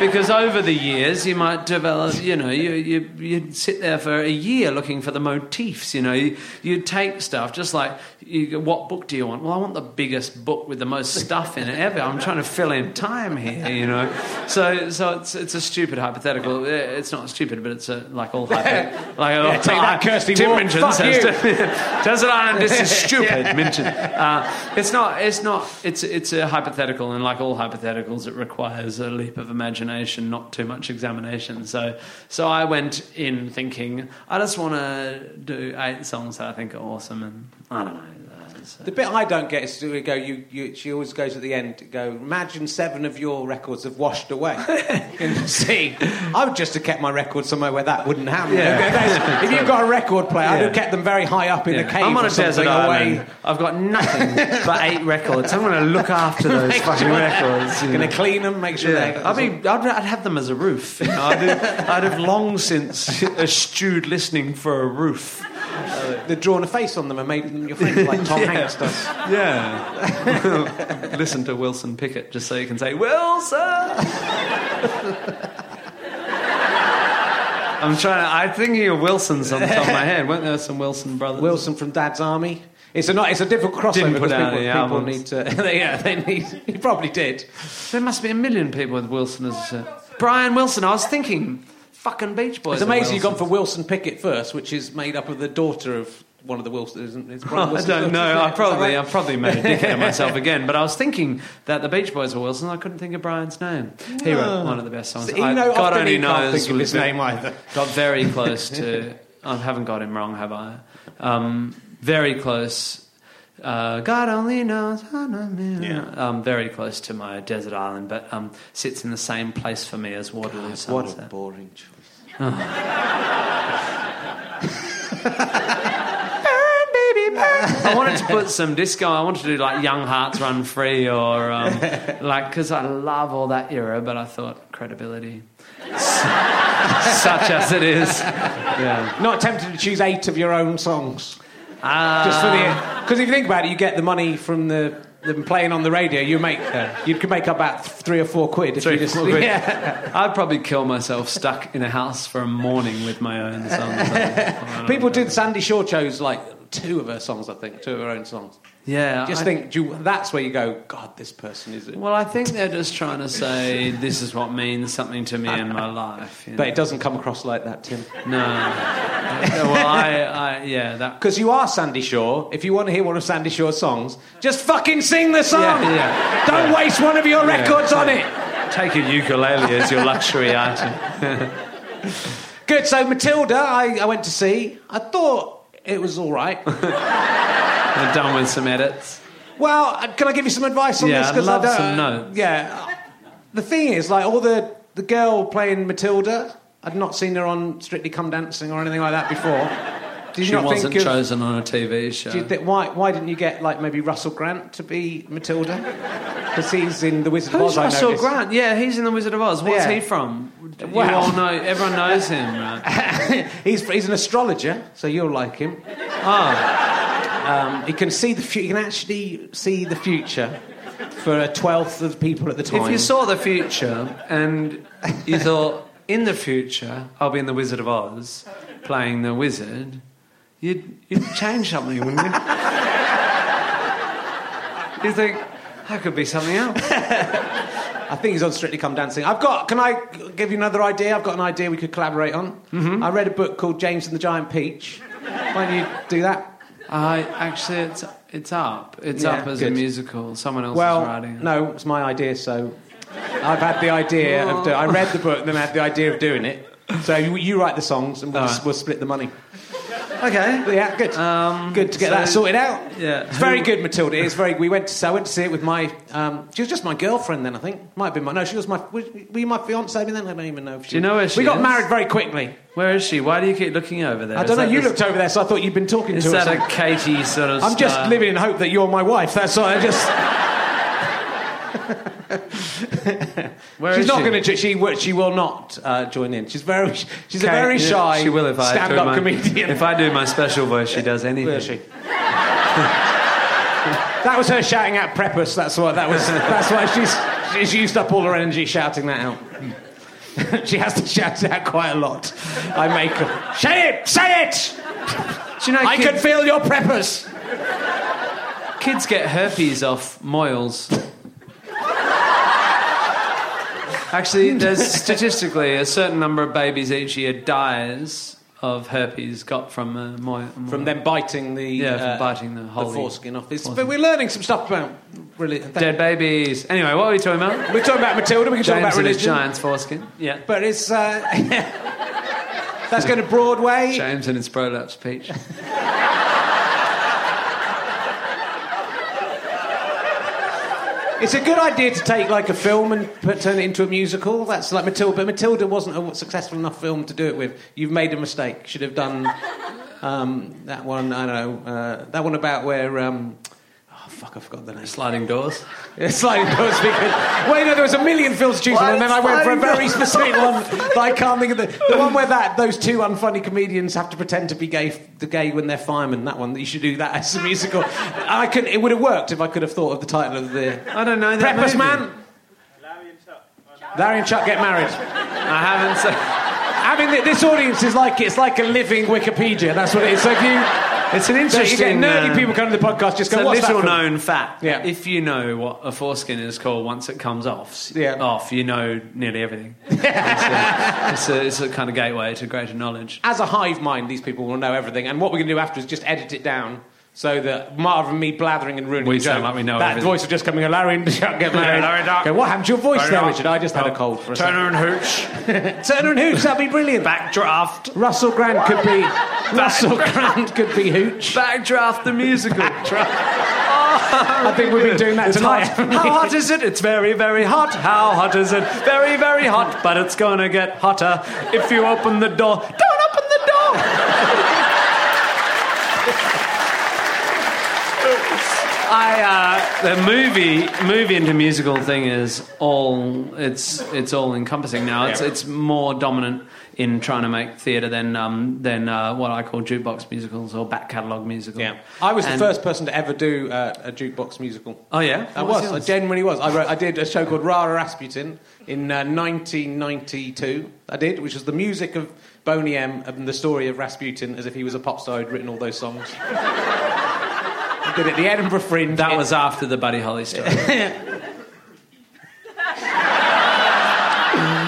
Because over the years you might develop, you know, you you you'd sit there for a year looking for the motifs. You know, you, you'd take stuff just like you, what book do you want? Well, I want the biggest book with the most stuff in it ever. I'm trying to fill in time here, you know. So so it's it's a stupid hypothetical. Eh, It's not stupid, but it's a, like all hypo, like all take that, Kirsty Tim Moore. Minchin Fuck says you. to- Desert Island Disc is stupid Minchin. Uh, it's not. It's not. It's it's a hypothetical, and like all hypotheticals, it requires a leap of imagination, not too much examination. So, so I went in thinking I just want to do eight songs that I think are awesome, and I don't know. So- The bit I don't get is to go. You, you, she always goes at the end. to Go. Imagine seven of your records have washed away in the sea. I would just have kept my records somewhere where that wouldn't happen. Yeah. if you've got a record player, I'd have kept them very high up in Yeah. the cave. I'm on a desert island. away. I've got nothing but eight records. I'm going to look after those fucking records. you Going to clean them, make sure Yeah, they. I'd, be, I'd, I'd have them as a roof. You know? I'd, have, I'd have long since eschewed listening for a roof. They'd drawn a face on them and made them your friends, like Tom Hanks does. Yeah. Listen to Wilson Pickett just so you can say, Wilson! I'm trying to, I'm thinking of Wilson's on the top of my head. Weren't there some Wilson brothers? Wilson from Dad's Army. It's a not. It's a difficult crossover because people, people need to. yeah, they need. He probably did. There must be a million people with Wilson as a... Brian Wilson, I was thinking, fucking Beach Boys. It's amazing you've gone for Wilson Pickett first, which is made up of the daughter of one of the Wilsons. Isn't it? I don't know. I probably, right? I probably made a dickhead of myself again. But I was thinking that the Beach Boys were Wilson. I couldn't think of Brian's name. He wrote one of the best songs. So you I- know, God often only he knows. think of his name either. Got very close to. I haven't got him wrong, have I? Um, very close. Uh, God only knows. Um, very close to my desert island, but um, sits in the same place for me as Waterloo Sunset. What a boring choice. I wanted to put some disco. I wanted to do like Young Hearts Run Free or um, like because I love all that era, but I thought credibility, such as it is. Yeah. Not tempted to choose eight of your own songs. Uh, Just for the because if you think about it, you get the money from the them playing on the radio. You make you could make up about three or four quid if Three you or just four quid. yeah. I'd probably kill myself stuck in a house for a morning with my own songs. People know. did. Sandie Shaw chose like two of her songs. I think two of her own songs. Yeah. Just I- think do you, that's where you go. God, this person is. It? Well, I think they're just trying to say this is what means something to me in my life. you But know. it doesn't come across like that, Tim. No. well, I, I, yeah, that. Because you are Sandie Shaw. If you want to hear one of Sandie Shaw's songs, just fucking sing the song. Yeah, yeah. Don't waste one of your records on it. Take a ukulele as your luxury item. Good. So Matilda, I, I went to see. I thought it was all right. I'm done with some edits. well, uh, can I give you some advice on Yeah, this? I'd 'Cause I love don't- some notes. Yeah. The thing is, like all the the girl playing Matilda, I'd not seen her on Strictly Come Dancing or anything like that before. Did you She not wasn't think of, chosen on a TV show. Do you think, why, why didn't you get like maybe Russell Grant to be Matilda? Because he's in The Wizard of Oz. Russell. Grant? Yeah, he's in The Wizard of Oz. What's Yeah. he from? You Well- all know, everyone knows him, right? he's, he's an astrologer, so you'll like him. Oh, Um, he can see the fu- he can actually see the future for a twelfth of people at the time. if you saw the future and you thought, in the future, I'll be in The Wizard of Oz playing the wizard, you'd, you'd change something, wouldn't you? you think, that could be something else. I think he's on Strictly Come Dancing. I've got. Can I give you another idea? I've got an idea we could collaborate on. Mm-hmm. I read a book called James and the Giant Peach. Why don't you do that? I actually, it's it's up. It's Yeah, up as a musical. Someone else is writing. it. no, it's my idea. So I've had the idea of. Do- I read the book, then I had the idea of doing it. So you, you write the songs, and we'll, All just, right. we'll split the money. Okay. Yeah, good. Um, good to get so- that sorted out. Yeah. It's very good, Matilda. It's very. We went to. So I went to see it with my. Um, she was just my girlfriend then. I think might have been my. No, she was my. Were you my fiance then? I don't even know. If she Do you know where she We got is? married very quickly. Where is she? Why do you keep looking over there? I don't know. You the- looked over there, so I thought you'd been talking Is to that her. a Katie sort of? I'm just living in hope that you're my wife. That's all. I just. Where she's not she? going to. She will- she will not uh, join in. She's very. She's a very yeah, shy. She will if I stand-up my, comedian. If I do my special voice, she does anything. Is she? that was her shouting out preppers. That's what. That was. That's why she's. She's used up all her energy shouting that out. she has to shout it out quite a lot. I make her. Say it! Say it! You know I kids, can feel your preppers. kids get herpes off moils? Actually, there's statistically a certain number of babies each year dies of herpes got from uh, From them biting the Yeah, from uh, biting the holy foreskin off. It's, but we're learning some stuff about really. dead babies. Anyway, what are we talking about? We're talking about Matilda. We can talk about religion. giant's foreskin. Yeah. But it's uh, that's going to Broadway. James and his prolapse peach. It's a good idea to take like a film and put, turn it into a musical. That's like Matilda. But Matilda wasn't a successful enough film to do it with. You've made a mistake. Should have done um, that one. I don't know uh, that one about where. Um, fuck! I forgot the name. Sliding doors. Yeah, sliding doors because wait no there was a million films to choose from and then I went for a very specific one that I can't think of the, the one where that those two unfunny comedians have to pretend to be gay the gay when they're firemen that one you should do that as a musical I could it would have worked if I could have thought of the title of the I don't know that Preppers movie. Man Larry and Chuck get married I haven't seen. I mean this audience is like it's like a living Wikipedia that's what it is so if you It's an interesting. so you get nerdy uh, people come to the podcast just It's go a what's that little from?" known fact. Yeah. If you know what a foreskin is called once it comes off, Yeah. off, you know nearly everything. it's, a, it's, a, it's a kind of gateway to greater knowledge. as a hive mind, these people will know everything. And what we're going to do after is just edit it down so that rather than me blathering and ruining We the sound joke, like we know that everything. voice will just coming. Larry and Chuck get married. Larry. Go, what happened to your voice Larry there, Richard? I just had a oh, cold for a second. Turner and Hooch. Turner and Hooch, that'd be brilliant. Backdraft. Russell Grant could be Russell Grant could be Hooch. Backdraft the musical. Backdraft. Oh, I think we've been doing that It's tonight. hot. How hot is it? It's very, very hot. How hot is it? Very, very hot. But it's gonna get hotter if you open the door. Don't open the door. I uh, the movie movie into musical thing is all it's it's all encompassing now. It's it's more dominant in trying to make theatre than um, than uh, what I call jukebox musicals or back catalogue musicals. Yeah, I was the first person to ever do uh, a jukebox musical. Oh yeah, I What was. I genuinely was. I, wrote, I did a show called Rara Rasputin in uh, 1992. I did, which was the music of Boney M and the story of Rasputin as if he was a pop star who'd written all those songs. Did it at the Edinburgh Fringe. That was after the Buddy Holly story.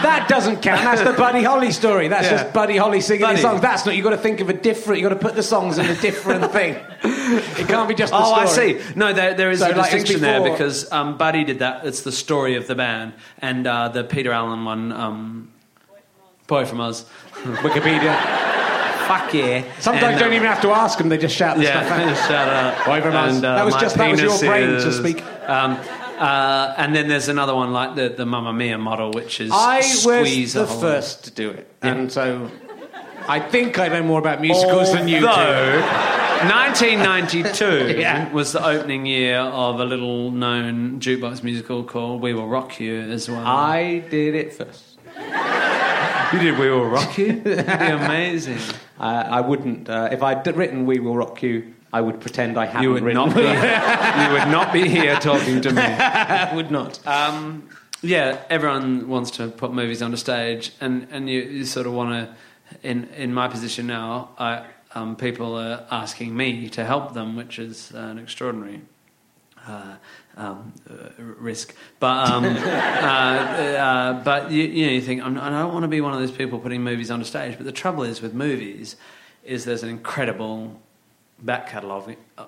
That doesn't count. That's the Buddy Holly story. That's Yeah. just Buddy Holly singing Buddy. his songs. That's not. You've got to think of a different. You've got to put the songs in a different thing. It can't be just the Oh, I story. see. No, there, there is So, a like, it's distinction there before- because um, Buddy did that. It's the story of the band, and uh, the Peter Allen one, um, Boy from Oz. Wikipedia. Fuck yeah! Sometimes And, you don't even have to ask them. They just shout the stuff out. Yeah, shout out. And, uh, That was just- that was your brain to speak. Um, uh, and then there's another one like the the Mamma Mia model, which is I squeeze was the first to do it, and so I think I know more about musicals than you do. Although 1992 Yeah. was the opening year of a little known jukebox musical called We Will Rock You as well. I did it first. You did We Will Rock You? That'd be amazing. Uh, I wouldn't. Uh, if I'd written "We Will Rock You," I would pretend I hadn't You would written. not be. you would not be here talking to me. I would not. Um, yeah, everyone wants to put movies on a stage, and, and you, you sort of want to. In in my position now, I, um, people are asking me to help them, which is an extraordinary uh, um, uh, risk. But um, uh, uh, but you, you know you think I'm, I don't want to be one of those people putting movies on a stage. But the trouble is with movies, is there's an incredible back catalogue uh,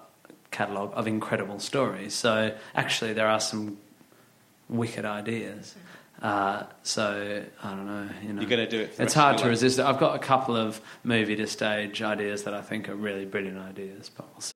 catalogue of incredible stories. So actually, there are some wicked ideas. Uh, so I don't know. You know, You're gonna do it for It's hard to life. resist it. I've got a couple of movie to stage ideas that I think are really brilliant ideas, but we'll see.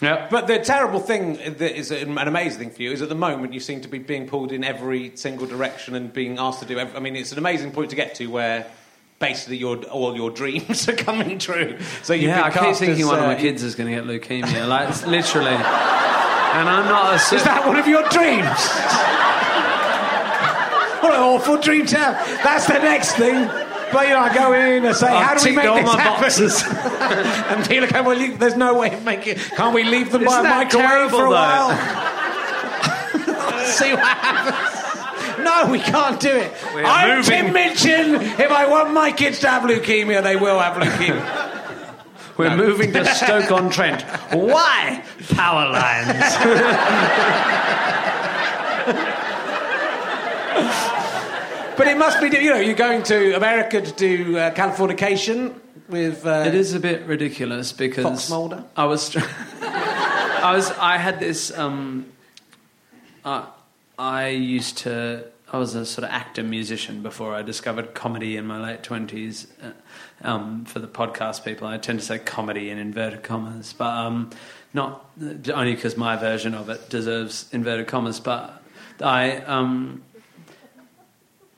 Yeah. But the terrible thing that is an amazing thing for you is at the moment you seem to be being pulled in every single direction and being asked to do. Every, I mean, it's an amazing point to get to where basically your all your dreams are coming true. So Yeah, I keep thinking as, one of uh, my kids is going to get leukemia. Like, it's literally. And I'm not a. Is that one of your dreams? what an awful dream to have. That's the next thing. But you know, I go in and say, I've "How do we make all this my happen?" boxes. and people go, "Well, you, there's no way of making. it. Can't we leave them by Isn't a that microwave terrible, for a though? while? See what happens." No, we can't do it. We're I'm moving. Tim Minchin. If I want my kids to have leukemia, they will have leukemia. We're moving to Stoke on Trent. Why? Power lines. But it must be, you know, you're going to America to do uh, Californication with. Uh, It is a bit ridiculous because Fox Mulder? I was, I was, I had this. Um, uh, I used to. I was a sort of actor musician before I discovered comedy in my late twenties. Uh, um, for the podcast people, I tend to say comedy in inverted commas, but um, not only because my version of it deserves inverted commas, but I. Um,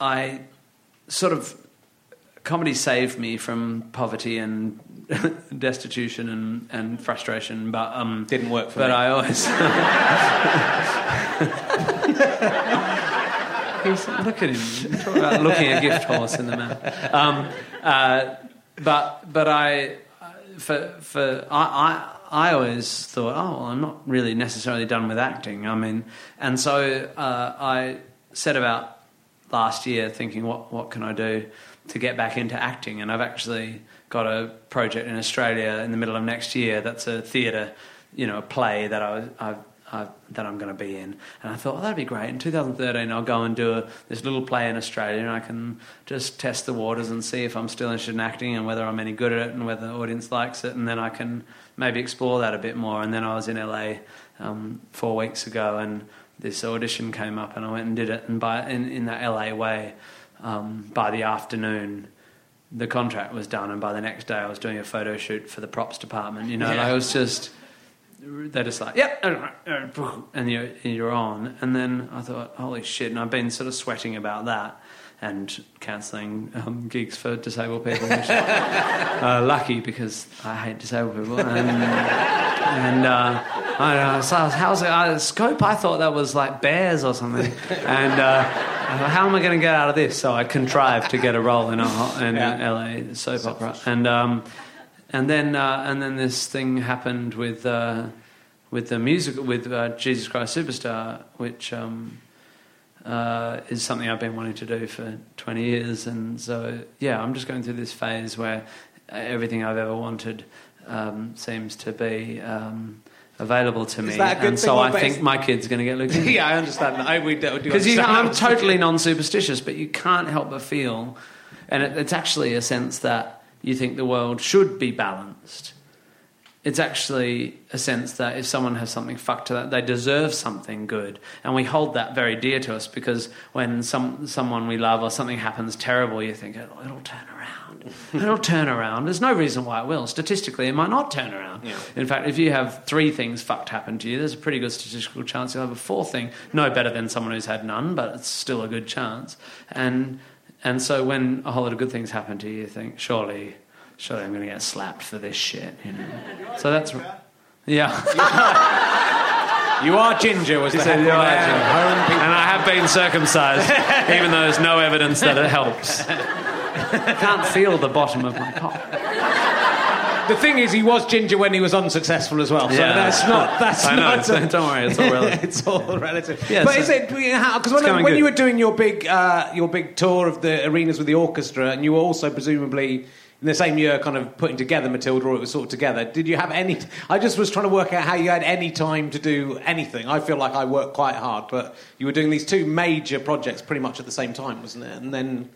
I sort of comedy saved me from poverty and destitution and, and frustration, but um, Didn't work for but me. I always He's, look at him talk about looking a gift horse in the mouth. Um, uh, but but I for for I. I I always thought, oh, well, I'm not really necessarily done with acting. I mean, and so uh, I set about last year thinking what what can I do to get back into acting? And I've actually got a project in Australia in the middle of next year that's a theatre you know a play that I, I, I that I'm going to be in. And I thought oh, that'd be great. In 2013 I'll go and do a, this little play in Australia and I can just test the waters and see if I'm still interested in acting and whether I'm any good at it and whether the audience likes it. And then I can maybe explore that a bit more. And then I was in LA um, four weeks ago and this audition came up and I went and did it. And by in, in that LA way, um, by the afternoon, the contract was done, and by the next day, I was doing a photo shoot for the props department. You know, Yeah. I was just they're just like, yep, and you're you're on. And then I thought, holy shit! And I've been sort of sweating about that. And cancelling um, gigs for disabled people, which uh, lucky because I hate disabled people. And, and uh, I don't know, so I was, how's it? Uh, scope? I thought that was like bears or something. And uh, how am I going to get out of this? So I contrived to get a role in a in Yeah. LA soap opera, and um, and then uh, and then this thing happened with uh, with the musical with uh, Jesus Christ Superstar, which. Um, uh, is something I've been wanting to do for 20 years. And so, yeah, I'm just going through this phase where everything I've ever wanted um, seems to be um, available to me. that a good and so I think my kid's going to get leukemia. yeah, I understand that. I, we do, Because I'm totally non-superstitious, but you can't help but feel, and it, it's actually a sense that you think the world should be balanced. It's actually a sense that if someone has something fucked to that, they deserve something good, and we hold that very dear to us because when some someone we love or something happens terrible, you think "Oh, it'll turn around. It'll turn around. There's no reason why it will. Statistically, it might not turn around. In fact, if you have three things fucked happen to you, there's a pretty good statistical chance you'll have a fourth thing. No better than someone who's had none, but it's still a good chance. And and so when a whole lot of good things happen to you, you think, surely, surely I'm going to get slapped for this shit. You know. So that's yeah. You are ginger, was the said, heckle "You are ginger." And I have been circumcised, even though there's no evidence that it helps. I can't feel the bottom of my cock. the thing is, he was ginger when he was unsuccessful as well. So Yeah. that's not. That's I know, not. it's- don't worry, it's all relative. it's all relative. Yeah, but so- is it because when, when you were doing your big uh, your big tour of the arenas with the orchestra, and you were also presumably. In the same year, kind of putting together Matilda, or it was sort of together. Did you have any? I just was trying to work out how you had any time to do anything. I feel like I worked quite hard, but you were doing these two major projects pretty much at the same time, wasn't it? And then,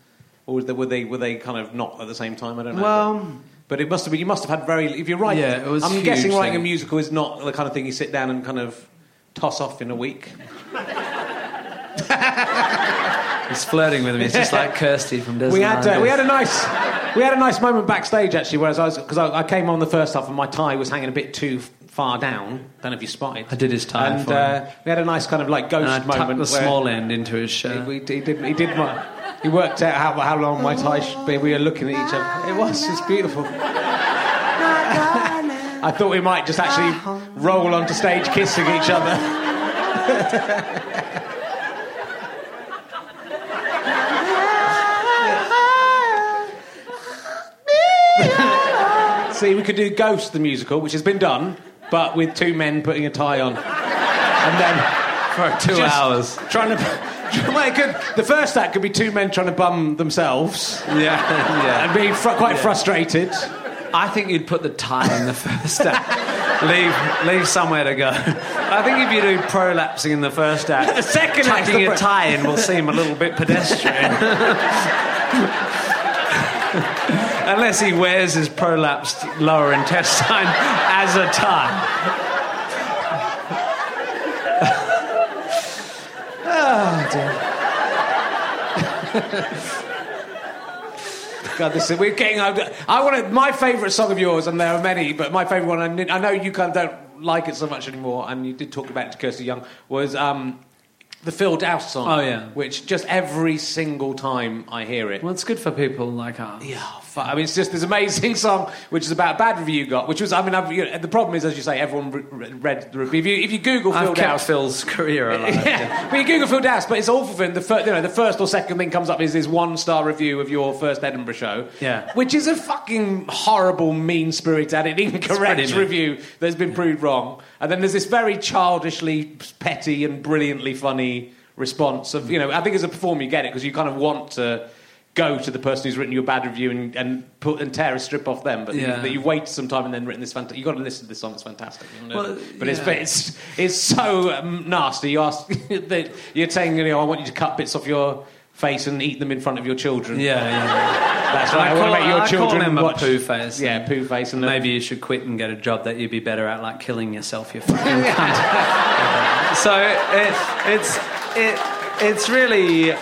or were they were they kind of not at the same time? I don't know. Well- but it must have been. You must have had very. If you're right, Yeah, it was I'm huge guessing writing thing. a musical is not the kind of thing you sit down and kind of toss off in a week. He's flirting with me. It's just like Kirsty from Desmond. We had uh, we had a nice we had a nice moment backstage actually, whereas I was because I, I came on the first half and my tie was hanging a bit too far down. Don't know if you spotted. I did his tie and for him. uh, we had a nice kind of like ghost And I moment. the small end into his He, shirt. we- he did. He did. My, he worked out how, how long my tie should be. We were looking at each other. It was. It's beautiful. I thought we might just actually roll onto stage kissing each other. See, we could do Ghost the musical, which has been done, but with two men putting a tie on, and then For two hours. trying to. Well, could, the first act could be two men trying to bum themselves Yeah, yeah. and being fr- quite frustrated. I think you'd put the tie in the first act. leave, leave somewhere to go. I think if you do prolapsing in the first act, The second tucking the a pro- tie in will seem a little bit pedestrian. Unless he wears his prolapsed lower intestine as a tie. God, this is, we're getting. I, I want to. My favourite song of yours, and there are many, but my favourite one. I, I know you kind of don't like it so much anymore, and you did talk about it to Kirsty Young. Was um, the Phil Daoust song? Oh, yeah. Which just every single time I hear it, Well, it's good for people like us. Yeah, I mean, it's just this amazing song, which is about a bad review you got. Which was, I mean, I've, you know, the problem is, as you say, everyone re- re- read the review. If you, if you Google Phil I've Phil's career alive. yeah, but you Google Phil Daoust, but it's awful for him. The, fir- you know, the first or second thing comes up is this one star review of your first Edinburgh show. Yeah. Which is a fucking horrible, mean spirited, incorrect review that's been proved wrong. And then there's this very childishly petty and brilliantly funny response of, you know, I think as a performer you get it because you kind of want to go to the person who's written you a bad review and, and put and tear a strip off them, but Yeah. that you've waited some time and then written this fantastic. You've got to listen to this song, it's fantastic. you. Well, but it's, yeah. but it's it's so um, nasty. You ask, that you're saying, you know, I want you to cut bits off your face and eat them in front of your children. Yeah, yeah. that's right. I, want call- to make your I children call a watch poo face. Yeah, poo face, and Maybe you should quit and get a job that you'd be better at, like killing yourself. You fucking cunt. so it, it's it, it's really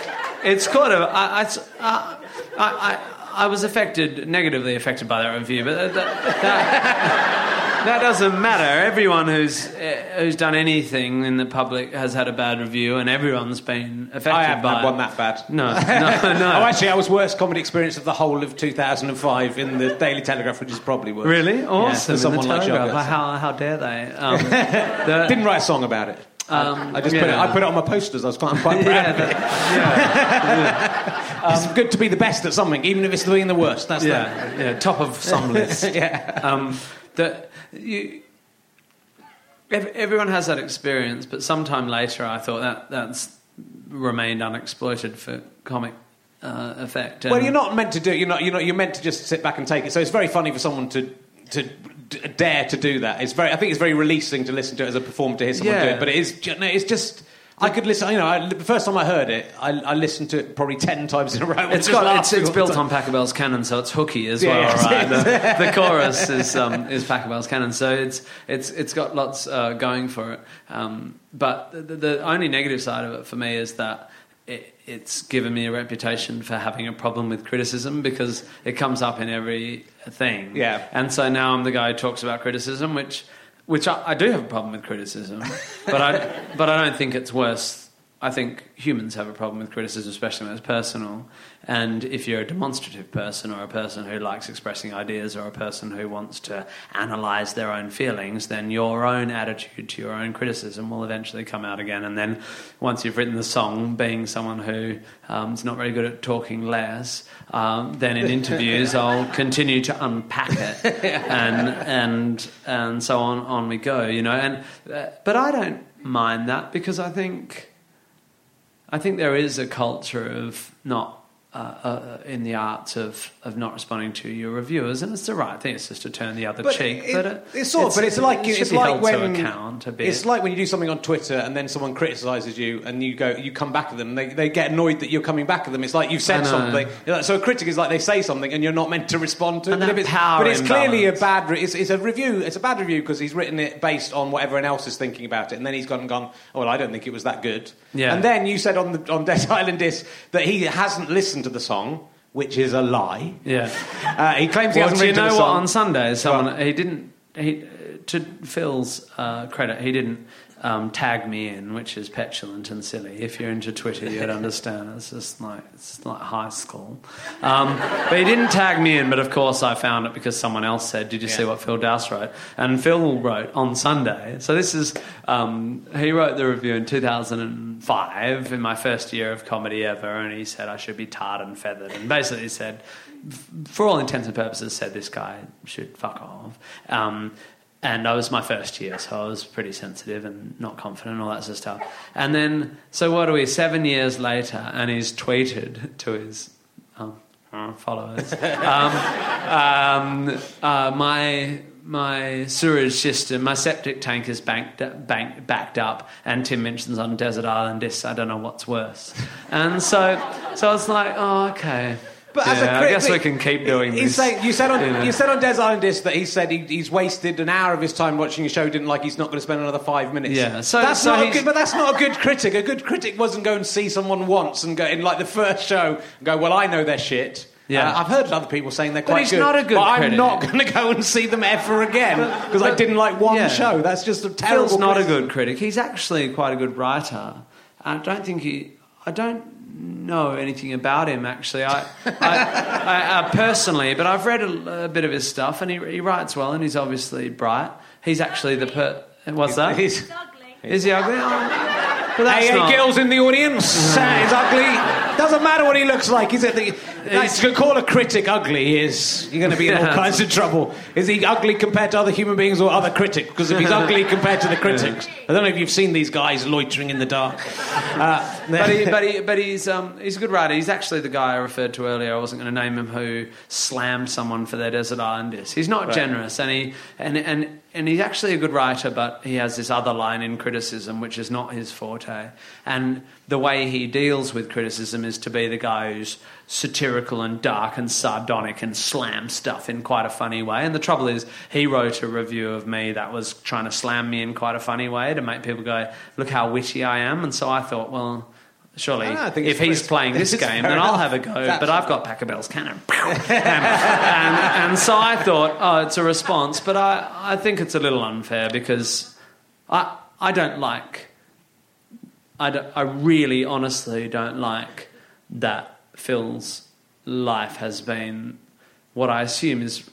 it's kind of I, I, I, I, I was affected negatively affected by that review, but that, that, that doesn't matter. Everyone who's uh, who's done anything in the public has had a bad review, and everyone's been affected I haven't by had it. one that bad. No, no, no. Oh, actually, I was worst comedy experience of the whole of 2005 in the Daily Telegraph, which is probably worse. Really? Awesome. for someone like Telegraph. How, how dare they? Um, the- Didn't write a song about it. Um, I just put it. I put it on my posters. I was quite, I'm quite proud yeah, of it. that- it's good to be the best at something, even if it's being the worst. That's yeah, yeah, top of some list. that. yeah. Um, that you, ev- everyone has that experience, but sometime later, I thought that that's remained unexploited for comic uh, effect. Well, you're not meant to do. It. You're not. You're not. You're meant to just sit back and take it. So it's very funny for someone to to d- dare to do that. It's very. I think it's very releasing to listen to it as a performer to hear someone do Yeah. it. But it is. ju- No, it's just. I could listen. You know, I, the first time I heard it, I, I listened to it probably ten times in a row. It's got it's, it's built on Pachelbel's canon, so it's hooky as well. yeah. right? the, the chorus is um, is Pachelbel's canon, so it's it's it's got lots uh, going for it. Um, but the, the only negative side of it for me is that. It, it's given me a reputation for having a problem with criticism because it comes up in every thing. Yeah. And so now I'm the guy who talks about criticism, which which I, I do have a problem with criticism, but I but I don't think it's worse. I think humans have a problem with criticism, especially when it's personal. And if you're a demonstrative person or a person who likes expressing ideas or a person who wants to analyze their own feelings, then your own attitude to your own criticism will eventually come out again. And then once you've written the song, being someone who um, is not very good at talking less, um, then in interviews I'll continue to unpack it, and and and so on on we go. You know, and uh, but I don't mind that because I think. I think there is a culture of not uh, uh, in the arts of, of not responding to your reviewers, and it's the right thing. It's just to turn the other But cheek. it- but it, it's sort of, but it's like it it's like when to account a bit. it's like when you do something on Twitter and then someone criticizes you and you go you come back at them. They, they get annoyed that you're coming back at them. It's like you've said something. So a critic is like they say something and you're not meant to respond to it. And But, it's, but it's clearly a bad. Re- it's, it's a review. It's a bad review because he's written it based on what everyone else is thinking about it, and then he's gone and gone. Oh well, I don't think it was that good. Yeah. And then you said on the on Dead Island Disc that he hasn't listened to the song, which is a lie. yeah. Uh, he claims he well, hasn't do you written know the what? song. On Sunday, someone he didn't. He to Phil's uh, credit, he didn't um, tag me in, which is petulant and silly. If you're into Twitter, you'd understand. It's just like it's like high school. Um, but he didn't tag me in. But of course, I found it because someone else said, "Did you see what Phil Daoust wrote?" And Phil wrote on Sunday. So this is um, he wrote the review in 2005 in my first year of comedy ever, and he said I should be tarred and feathered, and basically said for all intents and purposes, said this guy should fuck off. Um, and I was my first year, so I was pretty sensitive and not confident and all that sort of stuff. And then, so what are we, seven years later, and he's tweeted to his um, uh, followers, um, um, uh, my my sewage system, my septic tank is banked, bank, backed up, and Tim Minchin's on Desert Island this. I don't know what's worse. And so, so I was like, oh, okay. But as a Yeah, I critic, guess we can keep doing he's this. Saying, you said on you you said on Des Island Disc that he said he, he's wasted an hour of his time watching a show. Didn't like. He's not going to spend another five minutes. Yeah, so- that's so not a good. But that's not a good critic. A good critic wasn't going to see someone once and go in like the first show and go, well, I know their shit. Yeah. Uh, I've heard other people saying they're quite but he's good. not a good but I'm critic. not going to go and see them ever again because I didn't like one yeah. show. That's just a terrible. Phil's not a good critic. He's actually quite a good writer. I don't think he. I don't know anything about him actually. I, I, I uh, personally, but I've read a, a bit of his stuff, and he, he writes well, and he's obviously bright. He's actually the per. What's that? He's- ugly Is he ugly? Oh, but that's Hey, hey, girls in the audience, uh, he's ugly. Doesn't matter what he looks like. He's at the. That's, to call a critic ugly he is you're going to be in all Yeah. kinds of trouble. Is he ugly compared to other human beings or other critics? Because if he's ugly compared to the critics, I don't know if you've seen these guys loitering in the dark. Uh, but, he, but, he, but he's um, he's a good writer. He's actually the guy I referred to earlier. I wasn't going to name him who slammed someone for their desert island disc. He's not generous, and he and and and he's actually a good writer. But he has this other line in criticism, which is not his forte. And the way he deals with criticism is to be the guy who's satirical and dark and sardonic and slam stuff in quite a funny way. And the trouble is, he wrote a review of me that was trying to slam me in quite a funny way to make people go, "Look how witty I am." And so I thought, well. Surely, if he's playing this game, then I'll have a go. But I've got Pachelbel's canon, and, and, and so I thought, oh, it's a response. But I, I think it's a little unfair because I, I don't like, I, don't, I really, honestly don't like that Phil's life has been what I assume is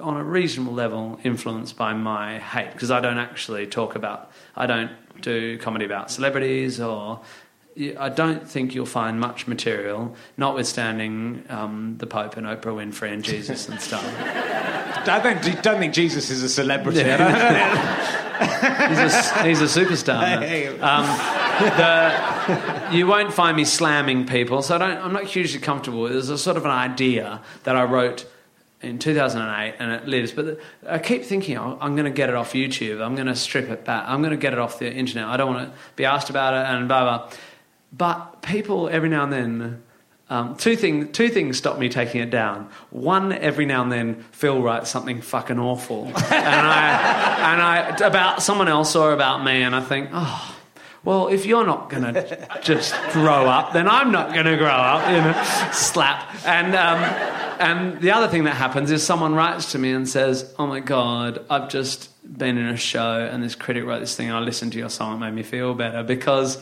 on a reasonable level influenced by my hate because I don't actually talk about I don't do comedy about celebrities or I don't think you'll find much material, notwithstanding um, the Pope and Oprah Winfrey and Jesus and stuff. I don't, don't think Jesus is a celebrity. He's a, he's a superstar. Um, the, you won't find me slamming people, so I don't, I'm not hugely comfortable. There's a sort of an idea that I wrote in 2008, and it lives. But I keep thinking, oh, I'm going to get it off YouTube. I'm going to strip it back. I'm going to get it off the internet. I don't want to be asked about it, and blah blah. But people every now and then. Um, two, thing, two things stop me taking it down. One, every now and then, Phil writes something fucking awful, and I, and I about someone else or about me, and I think, oh, well, if you're not to just grow up, then I'm not to grow up, you know, slap. And, um, and the other thing that happens is someone writes to me and says, oh my God, I've just been in a show and this critic wrote this thing and I listened to your song, it made me feel better because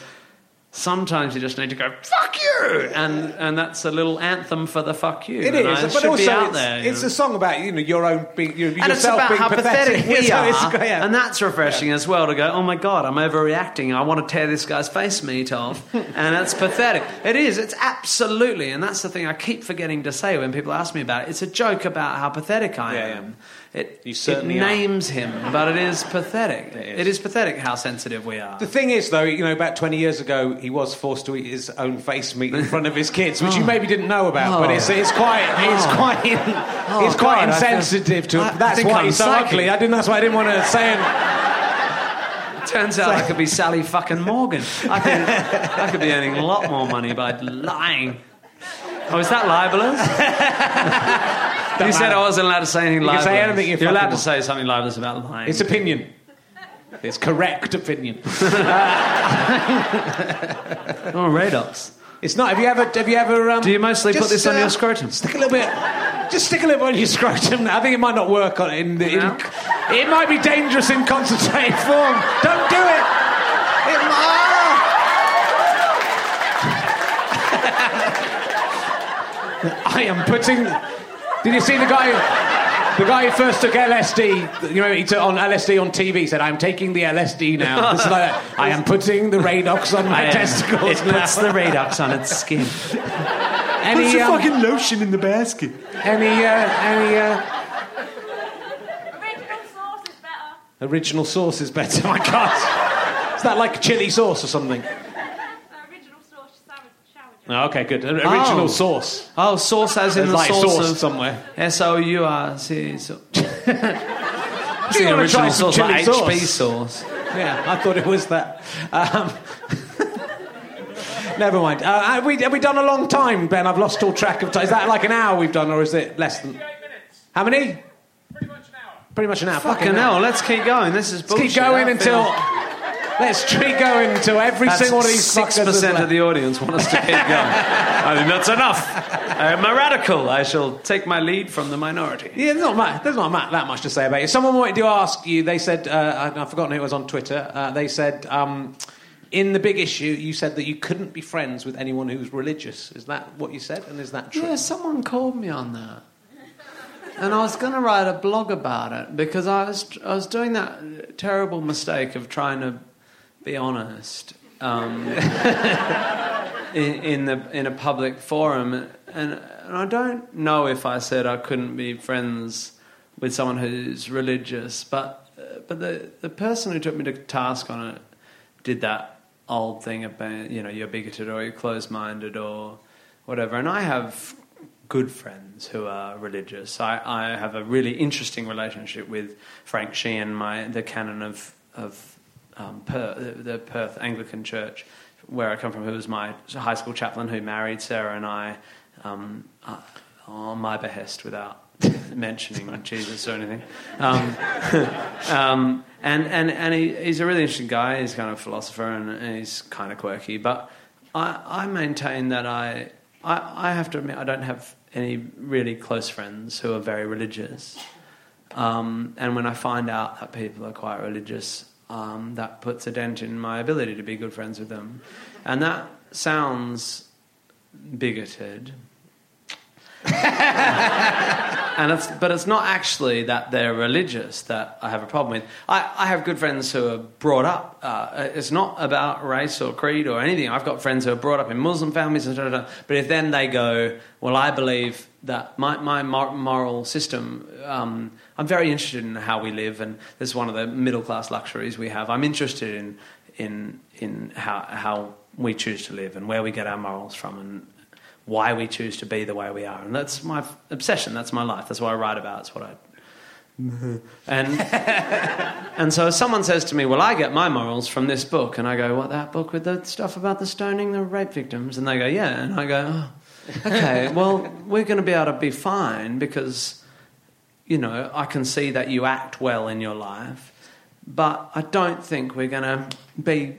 sometimes you just need to go fuck you, and and that's a little anthem for the fuck you. It and I is, but should also it's, there. you it's know. a song about you know your own being you, and yourself it's about being how pathetic, we So are, yeah. and that's refreshing as well to go. Oh my god, I'm overreacting. I want to tear this guy's face meat off, and that's pathetic. It is. It's absolutely, and that's the thing I keep forgetting to say when people ask me about it. It's a joke about how pathetic I Yeah, am. It, it are. names him, but it is pathetic. It is. it is pathetic how sensitive we are. The thing is, though, you know, about 20 years ago, he was forced to eat his own face meat in front of his kids, which you oh. maybe didn't know about. But it's, it's quite, oh. it's Oh. quite, Oh, it's quite God, I feel- insensitive to. I- that's why I'm he's so psychic. ugly. I didn't. That's why I didn't want to say it. Turns out I could be Sally fucking Morgan. I could, I could be earning a lot more money by lying. Oh, is that libelous? you said I wasn't allowed to say anything You can libelous. say anything you You're allowed to say something libelous about the lying. It's opinion. It's correct opinion. oh, Radox. It's not. Have you ever? Have you ever? Um, Do you mostly put just, this on uh, your scrotum? Stick a little bit. Just stick a little bit on your scrotum. I think it might not work on in. the- in? It might be dangerous in concentrated form. Don't do it. It I am putting. Did you see the guy? The guy who first took LSD, you know, he took on LSD on TV. Said, "I'm taking the LSD now." It's like. I am putting the Radox on my testicles It now. puts the Radox on its skin. Any, um, fucking lotion in the basket. any, uh, any, uh, Original sauce is better. Original sauce is better. My God, is that like chili sauce or something? No, original sauce salad, shower Oh, okay, good. Original Oh. sauce. Oh, sauce as in There's the like sauce sauce of somewhere. S O U R C. So. Do the original some sauce, like chili HP sauce? sauce. Yeah, I thought it was that. Um, never mind. Uh, have, we, have we done a long time, Ben? I've lost all track of time. Is that like an hour we've done, or is it less than? How many? Pretty much an hour. Pretty much an hour. Fucking hell, let's keep going. This is Let's keep going I until. Feel- Let's keep going to every That's single one of these six percent left. of the audience want us to keep going. I think that's enough. I'm a radical. I shall take my lead from the minority. Yeah, there's not, much, there's not that much to say about it. Someone wanted to ask you, they said, uh, I- I've forgotten who it was on Twitter, uh, they said, um, in the big issue, you said that you couldn't be friends with anyone who's religious. Is that what you said, and is that true? Yeah, someone called me on that. And I was going to write a blog about it because I was, I was doing that terrible mistake of trying to be honest um, in, in, the, in a public forum. And, and I don't know if I said I couldn't be friends with someone who's religious, but, uh, but the, the person who took me to task on it did that old thing about, you know, you're bigoted or you're closed minded or whatever. And I have good friends who are religious. I, I have a really interesting relationship with Frank Sheehan, my, the canon of, of um, the, the Perth Anglican Church, where I come from, who was my high school chaplain who married Sarah and I um, uh, on my behest without mentioning Jesus or anything. Um, um, and and, and he, he's a really interesting guy. He's kind of a philosopher and, and he's kind of quirky. But I, I maintain that I, I, I have to admit, I don't have any really close friends who are very religious. Um, and when I find out that people are quite religious, um, that puts a dent in my ability to be good friends with them. And that sounds bigoted. and it's, but it's not actually that they're religious that I have a problem with. I, I have good friends who are brought up. Uh, it's not about race or creed or anything. I've got friends who are brought up in Muslim families da, da, da. But if then they go, well, I believe that my, my mor- moral system, um, I'm very interested in how we live, and this is one of the middle class luxuries we have. I'm interested in in in how how we choose to live and where we get our morals from and why we choose to be the way we are. And that's my obsession. That's my life. That's what I write about. It's what I. And and so if someone says to me, "Well, I get my morals from this book," and I go, "What that book with the stuff about the stoning the rape victims?" And they go, "Yeah," and I go, oh, "Okay, well, we're going to be able to be fine because, you know, I can see that you act well in your life, but I don't think we're going to be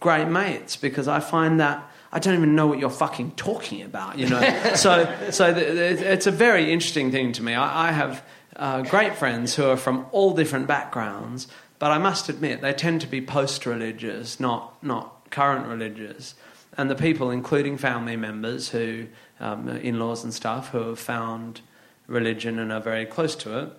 great mates because I find that." I don't even know what you're fucking talking about, you know. so, so the, the, it's a very interesting thing to me. I, I have uh, great friends who are from all different backgrounds, but I must admit they tend to be post-religious, not not current religious. and the people, including family members who, um, in-laws and stuff, who have found religion and are very close to it,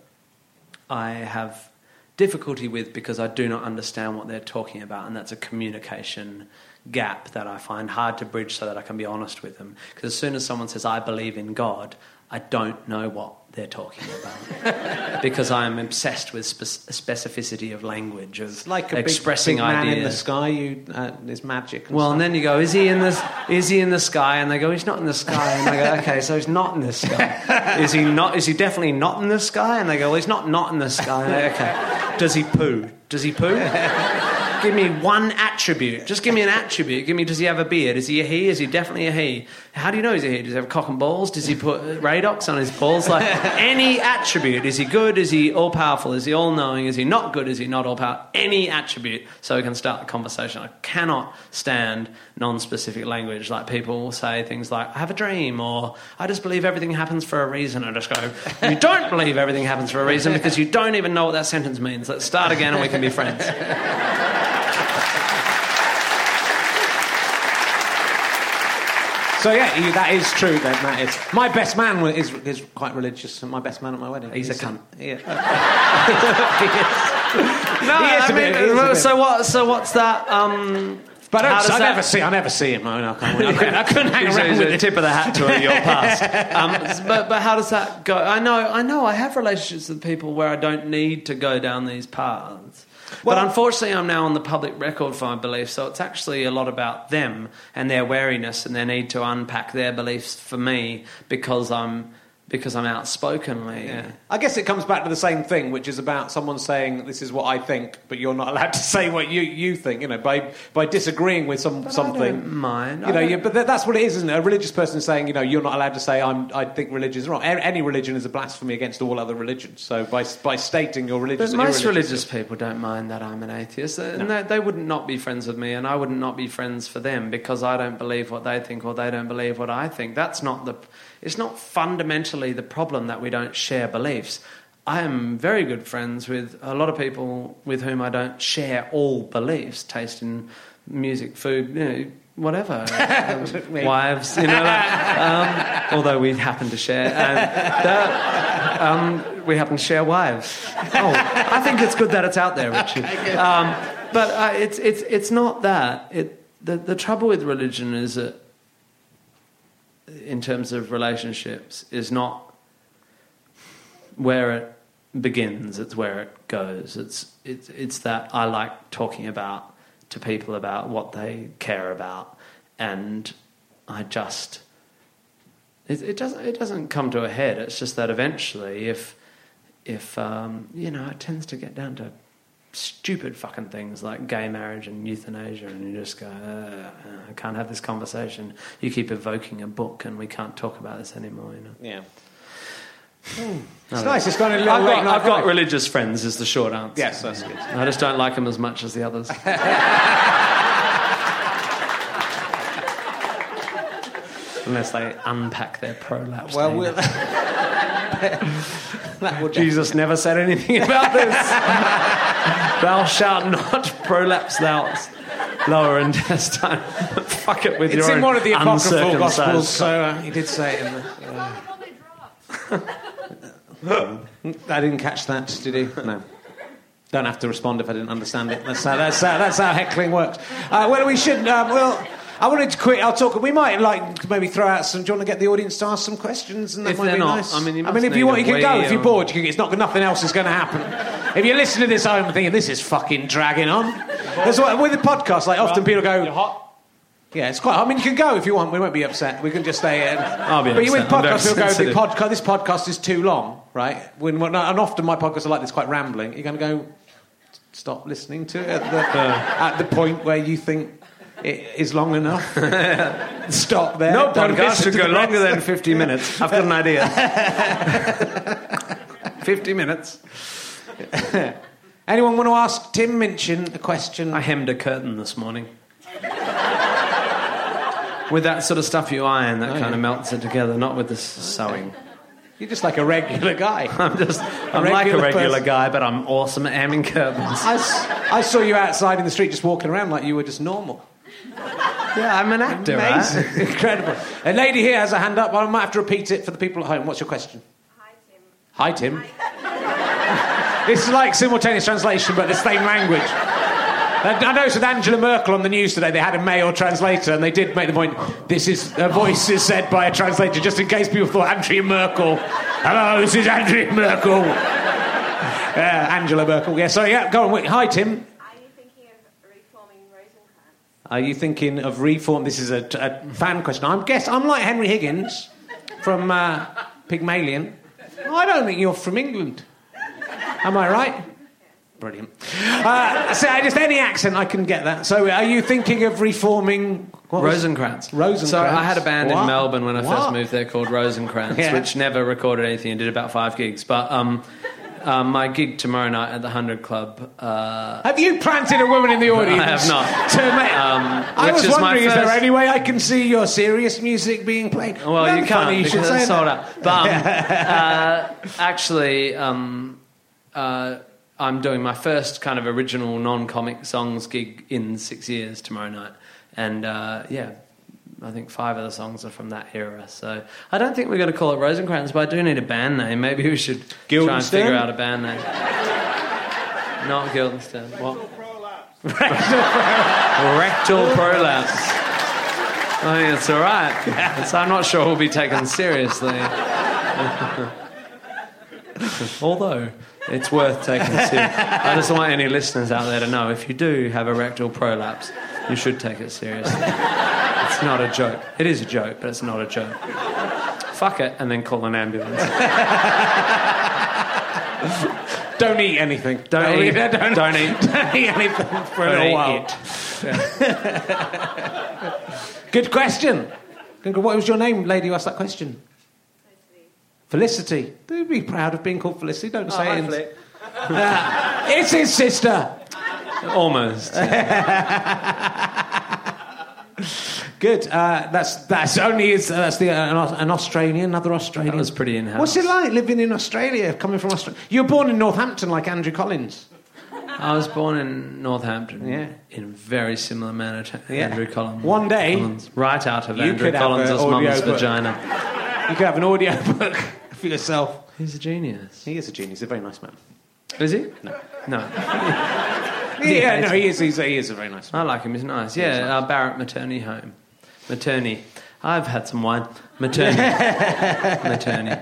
I have difficulty with because I do not understand what they're talking about, and that's a communication gap that I find hard to bridge so that I can be honest with them. Because as soon as someone says, I believe in God, I don't know what they're talking about because I am obsessed with spe- specificity of language, of It's like a expressing big, big man ideas. in the sky. You, uh, there's magic. And Well, stuff. and then you go, is he in the is he in the sky? And they go, he's not in the sky. And they go, okay, so he's not in the sky. Is he not? Is he definitely not in the sky? And they go, well, he's not not in the sky. Go, okay, does he poo? Does he poo? give me one attribute. Just give me an attribute. Give me, does he have a beard? Is he a he? Is he definitely a he? How do you know he's a? Does he have cock and balls? Does he put radox on his balls? Like any attribute. Is he good? Is he all powerful? Is he all knowing? Is he not good? Is he not all powerful? Any attribute so we can start the conversation. I cannot stand non specific language. Like people will say things like, I have a dream, or I just believe everything happens for a reason. I just go, You don't believe everything happens for a reason because you don't even know what that sentence means. Let's start again and we can be friends. So yeah, that is true. Then that is my best man is is quite religious. and My best man at my wedding. He's a cunt. Yeah. No, He is I mean, he is a bit. so what? So what's that? Um, But I, I never see. I never see him. I, mean, I, can't, I, couldn't, I couldn't hang He's around he's with him. tip of the hat to your past. Um, but but how does that go? I know I know I have relationships with people where I don't need to go down these paths. But unfortunately, I'm now on the public record for my beliefs, so it's actually a lot about them and their wariness and their need to unpack their beliefs for me because I'm because I'm outspokenly. Yeah. I guess it comes back to the same thing, which is about someone saying this is what I think, but you're not allowed to say what you, you think. You know, by by disagreeing with some something. don't mind. You I know, but that, that's what it is, isn't it? A religious person saying, you know, you're not allowed to say I'm. I think religion is wrong. Any religion is a blasphemy against all other religions. So by by stating you're religious, But most religious people don't mind that I'm an atheist, and they, they would not not be friends with me, and I wouldn't not be friends for them because I don't believe what they think or they don't believe what I think. That's not the. It's not fundamentally the problem that we don't share beliefs. I am very good friends with a lot of people with whom I don't share all beliefs, taste in music, food, you know, whatever, um, wives, you know. Like, um, although we happen to share. And, uh, um, we happen to share wives. Oh, I think it's good that it's out there, Richard. Um, but uh, it's, it's, it's not that. It, the, the trouble with religion is that, in terms of relationships, is not where it begins, it's where it goes. It's, it's, it's that I like talking about to people about what they care about, and I just it, it doesn't it doesn't come to a head. It's just that eventually, if if um, you know, it tends to get down to stupid fucking things like gay marriage and euthanasia, and you just go, uh, I can't have this conversation. You keep evoking a book, and we can't talk about this anymore. You know. Yeah. It's nice. It's got a little I've got, night I've got religious friends. Is the short answer. Yes, that's good. I just don't like them as much as the others. Unless they unpack their prolapse. Well, we'll. Jesus never said anything about this. thou shalt not prolapse thou lower intestine. Fuck it with It's your It's in one of the apocryphal gospels, so uh, he did say it in the. I didn't catch that, did he? No. Don't have to respond if I didn't understand it. That's how, that's how, that's how heckling works. Uh, well, we should. Um, well, I wanted to quit. I'll talk. We might like maybe throw out some. Do you want to get the audience to ask some questions? And that If might they're be not, nice. I mean, you I mean, if you want, you can go. If you're bored, you can, it's not. Nothing else is going to happen. If you're listening to this and thinking this is fucking dragging on, that's what with the podcast. Like often people go. hot. Yeah, it's quite. I mean, you can go if you want. We won't be upset. We can just stay in. I'll be But you with upset. I'm very podcasts, you'll go. The podcast. This podcast is too long, right? When, and often my podcasts are like this, quite rambling. You're going to go. Stop listening to it at the, uh. at the point where you think is long enough. Stop there. No Don't podcast should go longer than 50 minutes. I've got an idea. 50 minutes. Anyone want to ask Tim Minchin a question? I hemmed a curtain this morning. with that sort of stuff you iron that Oh, kind yeah. of melts it together, not with the s- sewing. You're just like a regular guy. I'm just, I'm like a regular person. guy, but I'm awesome at hemming curtains. I saw you outside in the street just walking around like you were just normal. Yeah, I'm an actor, Amazing. right? Incredible. A lady here has a hand up. I might have to repeat it for the people at home. What's your question? Hi, Tim. Hi, Tim. it's like simultaneous translation, but the same language. I noticed with Angela Merkel on the news today, they had a male translator, and they did make the point this is a voice is said by a translator, just in case people thought Andrea Merkel. Hello, this is Andrea Merkel. Yeah, uh, Angela Merkel. Yeah, so yeah, go on. Wait. Hi, Tim. Are you thinking of reform? This is a, a fan question. I'm guess I'm like Henry Higgins from uh, Pygmalion. I don't think you're from England. Am I right? Brilliant. Uh, so just any accent, I can get that. So, are you thinking of reforming what Rosencrantz. Rosencrantz. So I had a band What? in Melbourne when I What? first moved there called Rosencrantz, Yeah. which never recorded anything and did about five gigs. But um, um, my gig tomorrow night at the Hundred Club. Uh, Have you planted a woman in the audience? I have not. To Um, I was is my wondering, is there first- any way I can see your serious music being played? Well, Very you can't you should say sold out. But um, uh, actually, um, uh, I'm doing my first kind of original non-comic songs gig in six years tomorrow night, and uh, yeah. I think five of the songs are from that era, so I don't think we're going to call it Rosencrantz, but I do need a band name. Maybe we should try and figure out a band name. Not Guildenstern. Rectal what? Prolapse. Rectal prolapse. Rectal prolapse. I think it's all right. It's- I'm not sure we'll be taken seriously. Although it's worth taking seriously. I just want any listeners out there to know if you do have a rectal prolapse, you should take it seriously. It's not a joke. It is a joke, but it's not a joke. Fuck it, and then call an ambulance. Don't eat anything. Don't eat. Don't, Don't eat. Don't eat anything for a Don't little while. it. Good question. What was your name, lady who asked that question? Felicity. Felicity. Do be proud of being called Felicity. Don't say it. Uh, it's his sister. Almost. Good. Uh, that's that's only is uh, that's the uh, an, Australian, another Australian. That was pretty in-house. What's it like living in Australia, coming from Australia? You were born in Northampton, like Andrew Collins. I was born in Northampton. Yeah. In a very similar manner to Yeah. Andrew Collins. One day, Collins, right out of Andrew Collins' mum's vagina. You could have an audio book for yourself. He's a genius. He is a genius. He's a very nice man. Is he? No. No. Yeah, no, he is. He's a, he is a very nice man. I like him. He's nice. Yeah, uh, Barrett Maternity Home. Maternity. I've had some wine. Maternity. Maternity.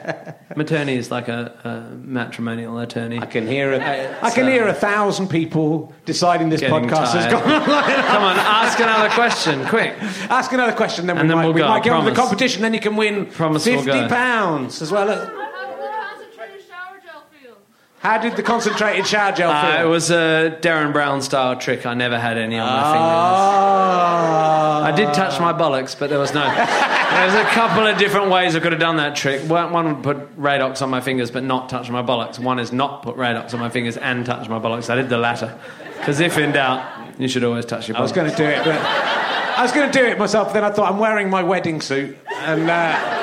Maternity is like a, a matrimonial attorney. I can hear a, Uh, I can hear a thousand people deciding this Getting podcast has tired. gone on long enough. Come on, ask another question, quick. Ask another question, then And we then might, we'll we go, might get on with the promise. competition. Then you can win Promise we'll fifty go. pounds as well. As, How did the concentrated shower gel feel? How did the concentrated shower gel Uh, feel? it was a Derren Brown style trick. I never had any on my fingers. Ah. I did touch my bollocks, but there was no. There's a couple of different ways I could have done that trick. One, one would put Radox on my fingers, but not touch my bollocks. One is not put Radox on my fingers and touch my bollocks. I did the latter. Because if in doubt, you should always touch your bollocks. I was going to do it, but I was going to do it myself. But then I thought I'm wearing my wedding suit, and uh,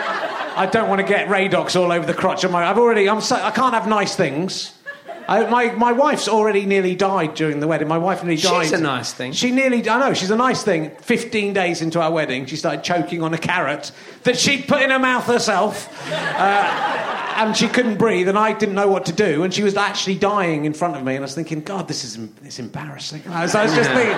I don't want to get Radox all over the crotch of my. I've already. I'm. So, I can't have nice things. I, my my wife's already nearly died during the wedding. My wife nearly died. She's a nice thing. She nearly. I know she's a nice thing. Fifteen days into our wedding, she started choking on a carrot that she'd put in her mouth herself. Uh, and she couldn't breathe, and I didn't know what to do. And she was actually dying in front of me, and I was thinking, God, this is it's embarrassing. I was, I was just thinking,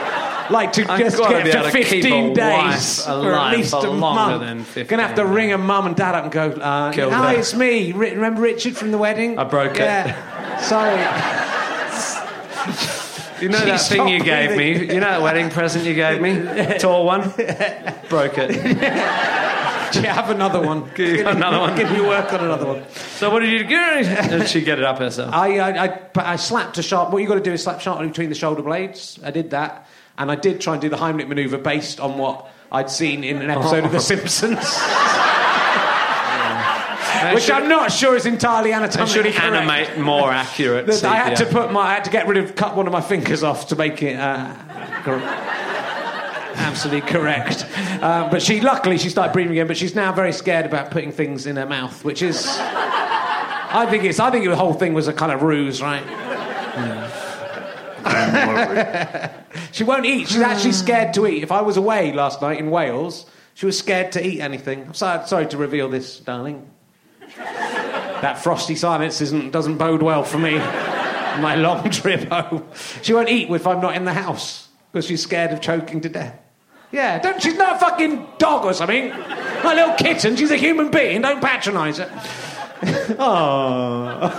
like to just get to to keep 15 a days for at least a longer month. than 15 Gonna have to ring a mum and dad up and go, uh, Killed hi, her. it's me. Ri- Remember Richard from the wedding? I broke it. Yeah. Sorry. You know She that thing you gave me? You know that wedding present you gave me? Tall one? Broke it. Do you have another one? Give another one. Can you work on another one? So what did you do? And she get it up herself. I, I, I, I slapped a sharp. What you got to do is slap sharply between the shoulder blades. I did that, and I did try and do the Heimlich maneuver based on what I'd seen in an episode of The Simpsons, which I'm not sure is entirely anatomically should correct. animate more accurate. I had to put my, I had to get rid of, cut one of my fingers off to make it uh, cor- absolutely correct. Uh, but she, luckily, she started breathing again. But she's now very scared about putting things in her mouth, which is, I think it's, I think the whole thing was a kind of ruse, right? She won't eat. She's actually scared to eat. If I was away last night in Wales, she was scared to eat anything. I'm sorry, sorry to reveal this, darling. that frosty silence isn't, doesn't bode well for me. My long trip home. She won't eat if I'm not in the house because she's scared of choking to death. Yeah, don't. She's not a fucking dog or something. Not a little kitten. She's a human being. Don't patronise her. oh.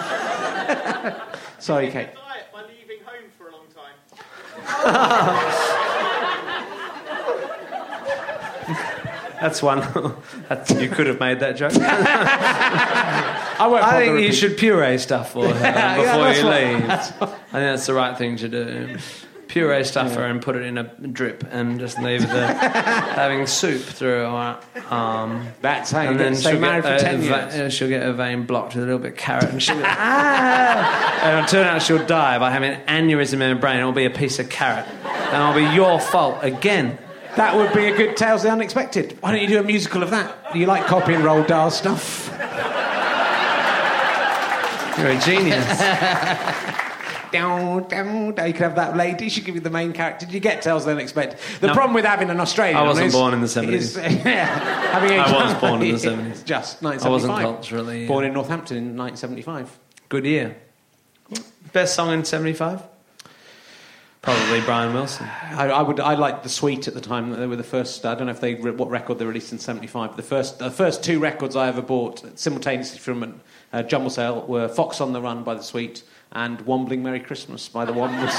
Sorry, Kate. by leaving home for a long time. That's one. That's, you could have made that joke. I won't I think you should puree stuff for her before that's you what- leave. I think that's the right thing to do. Puree stuff her and put it in a drip and just leave her having soup through her arm. That's how you and get then stay she'll married for uh, 10 va- years. uh, she'll get her vein blocked with a little bit of carrot and she'll be ah! and it'll turn out she'll die by having an aneurysm in her brain. It'll be a piece of carrot. And it'll be your fault again. That would be a good Tales of the Unexpected. Why don't you do a musical of that? You like copy and Roald Dahl stuff? You're a genius. Down, down, down. You could have that lady. She could be the main character. You get Tales the Unexpected? The No. problem with having an Australian. I wasn't is- born in the is, 70s. yeah, having a I was born in the 70s. Just I wasn't culturally. Born in Northampton in 1975. Good year. Best song in 75? Probably Brian Wilson. I, I would. I liked the Sweet at the time. They were the first. I don't know if they what record they released in '75. The first, the first two records I ever bought simultaneously from uh, Jumble Sale were Fox on the Run by the Sweet and Wombling Merry Christmas by the Wombles.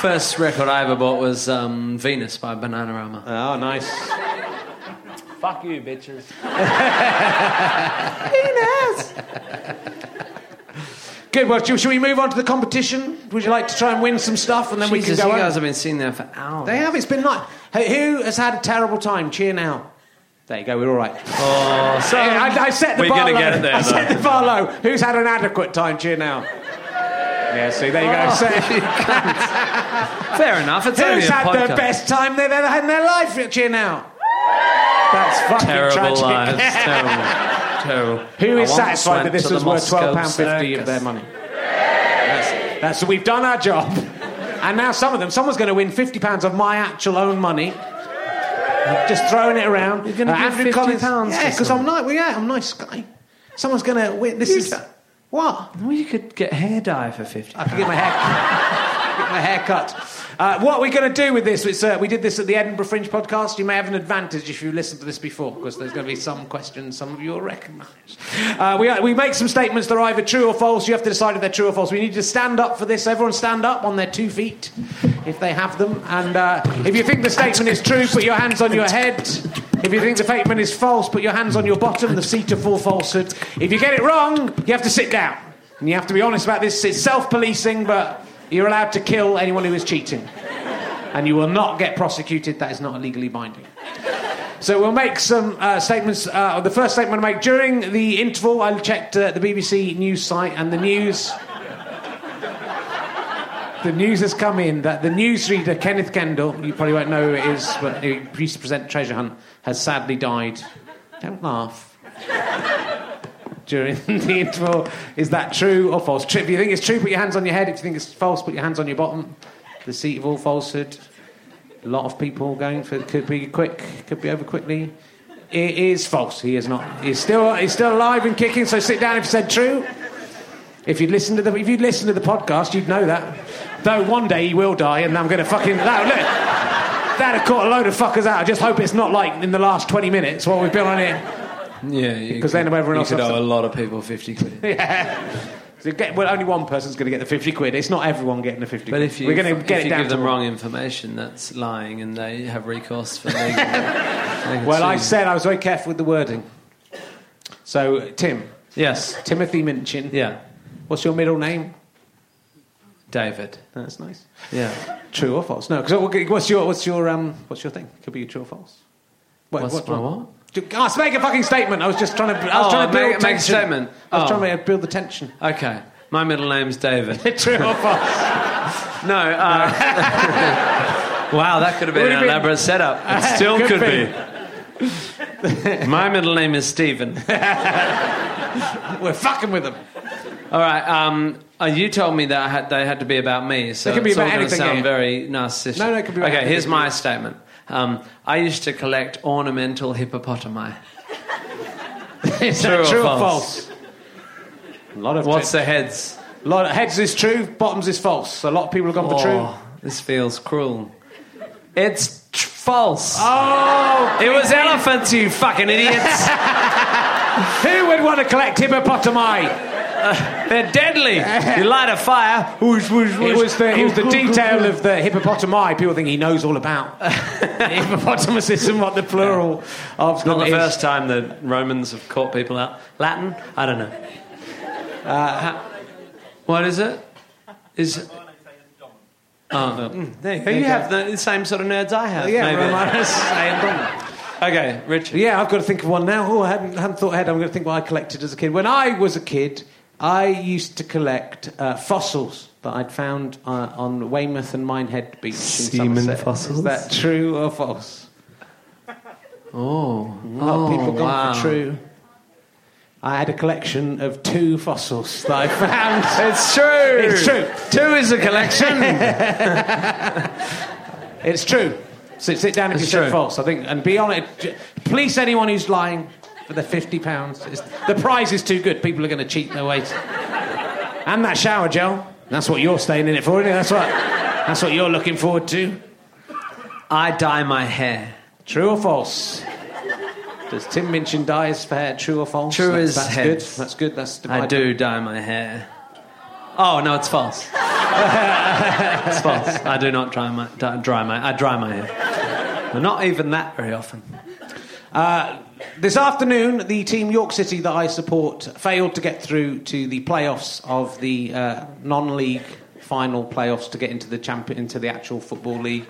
First record I ever bought was um, Venus by Bananarama. oh, nice. Fuck you, bitches. Venus! Good. Well, shall, shall we move on to the competition? Would you like to try and win some stuff, and then we Jesus, can you guys on? have been sitting there for hours. They have. It's been like. Hey, who has had a terrible time? Cheer now. There you go. We're all right. Oh, so I, I set the We're bar low. get there, I set the bar low. Who's had an adequate time? Cheer now. Yeah. See, there you go. Oh, So- Fair enough. It's only Who's had the best time they've ever had in their life? Cheer now. That's fucking Terrible tragic. lives. terrible. Terrible. Who is satisfied that this was worth twelve pound fifty of their money? That's, that's we've done our job, and now some of them, someone's going to win fifty pounds of my actual own money. Just throwing it around. You're gonna uh, give Andrew 50 Collins- pounds Yeah, because I'm nice. Well, yeah, I'm a nice guy. Someone's going to win. This is what Well, you could get hair dye for 50 I can get my hair, get my hair cut. Uh, what are we're going to do with this, uh, we did this at the Edinburgh Fringe podcast. You may have an advantage if you listened to this before, because there's going to be some questions some of you will recognise. Uh, we, we make some statements that are either true or false. You have to decide if they're true or false. We need to stand up for this. Everyone stand up on their two feet, if they have them. And uh, if you think the statement is true, put your hands on your head. If you think the statement is false, put your hands on your bottom, the seat of full falsehood. If you get it wrong, you have to sit down. And you have to be honest about this. It's self policing, but you're allowed to kill anyone who is cheating. And you will not get prosecuted. That is not legally binding. So we'll make some uh, statements. Uh, the first statement I make during the interval, I checked uh, the BBC news site, and the news. The news has come in that the newsreader Kenneth Kendall, you probably won't know who it is, but he used to present Treasure Hunt, has sadly died. Don't laugh. During the interval, is that true or false? If you think it's true, put your hands on your head. If you think it's false, put your hands on your bottom. The seat of all falsehood. A lot of people going for could be quick, could be over quickly. It is false. He is not. He's still he's still alive and kicking. So sit down if you said true. If you'd listened to the if you'd listened to the podcast, you'd know that. Though one day he will die, and I'm going to fucking that look. That'd have caught a load of fuckers out. I just hope it's not like in the last 20 minutes while we've been on here. Yeah, Because could- then everyone else could owe to- a lot of people 50 quid. Yeah. So get, well, only one person's going to get the 50 quid. It's not everyone getting the 50 But quid. if you, We're going to if it you down give them wrong information, that's lying, and they have recourse for legal. Well, I said I was very careful with the wording. So, Tim. Yes. Timothy Minchin. Yeah. What's your middle name? David. That's nice. Yeah. True or false? No, because what's your what's your um what's your thing? Could be true or false. What, What's my what? Oh, so make a fucking statement. I was just trying to. I was Oh, trying to build make- make a statement. I was Oh. trying to build the tension. Okay. My middle name's David. True or false? No. Uh, wow, that could have been an been- elaborate setup. It still Could could, be. be. My middle name is Stephen. We're fucking with them. All right. Um, uh, you told me that I had, they had to be about me, so They can be it's all about gonna anything, sound yeah. very narcissistic. No, no, it can be about okay, here's my statement. Um, I used to collect ornamental hippopotami. Is True that or true or false? false? A lot of What's true. the heads? A lot of heads is true, bottoms is false. A lot of people have gone for true. Oh, this feels cruel. It's tr- false. Oh, It was elephants, you fucking idiots. who would want to collect hippopotami? They're deadly. You light a fire. Whoosh, whoosh, It was the, it was the detail of the hippopotami. People think he knows all about the hippopotamuses and what the plural of Not the is. first time the Romans have caught people out. Latin? I don't know. Uh, ha- what is it? Is oh, mm, there you, go. you have the same sort of nerds I have. Yeah, maybe. Romanus. Okay, Richard. Yeah, I've got to think of one now. Oh, I hadn't, hadn't thought ahead. I'm going to think what I collected as a kid. When I was a kid, I used to collect uh, fossils that I'd found uh, on Weymouth and Minehead Beach in Semen Somerset. fossils? Is that true or false? Oh, A lot of people gone wow. for true. I had a collection of two fossils that I found. It's true. It's true. Two is a collection. It's true. Sit, sit down if It's you said true. false. I think, and be honest. Police anyone who's lying for the fifty pounds. The prize is too good. People are going to cheat their way. to- And that shower gel. That's what you're staying in it for, isn't it? That's what. That's what you're looking forward to. I dye my hair. True or false? Does Tim Minchin dye his hair? True or false? True that's, as that's good. That's good. That's I do dye my hair. Oh no, it's false. it's false. I do not dry my dry my I dry my hair, not even that very often. Uh, this afternoon, the team York City that I support failed to get through to the playoffs of the uh, non-league final playoffs to get into the champion into the actual football league.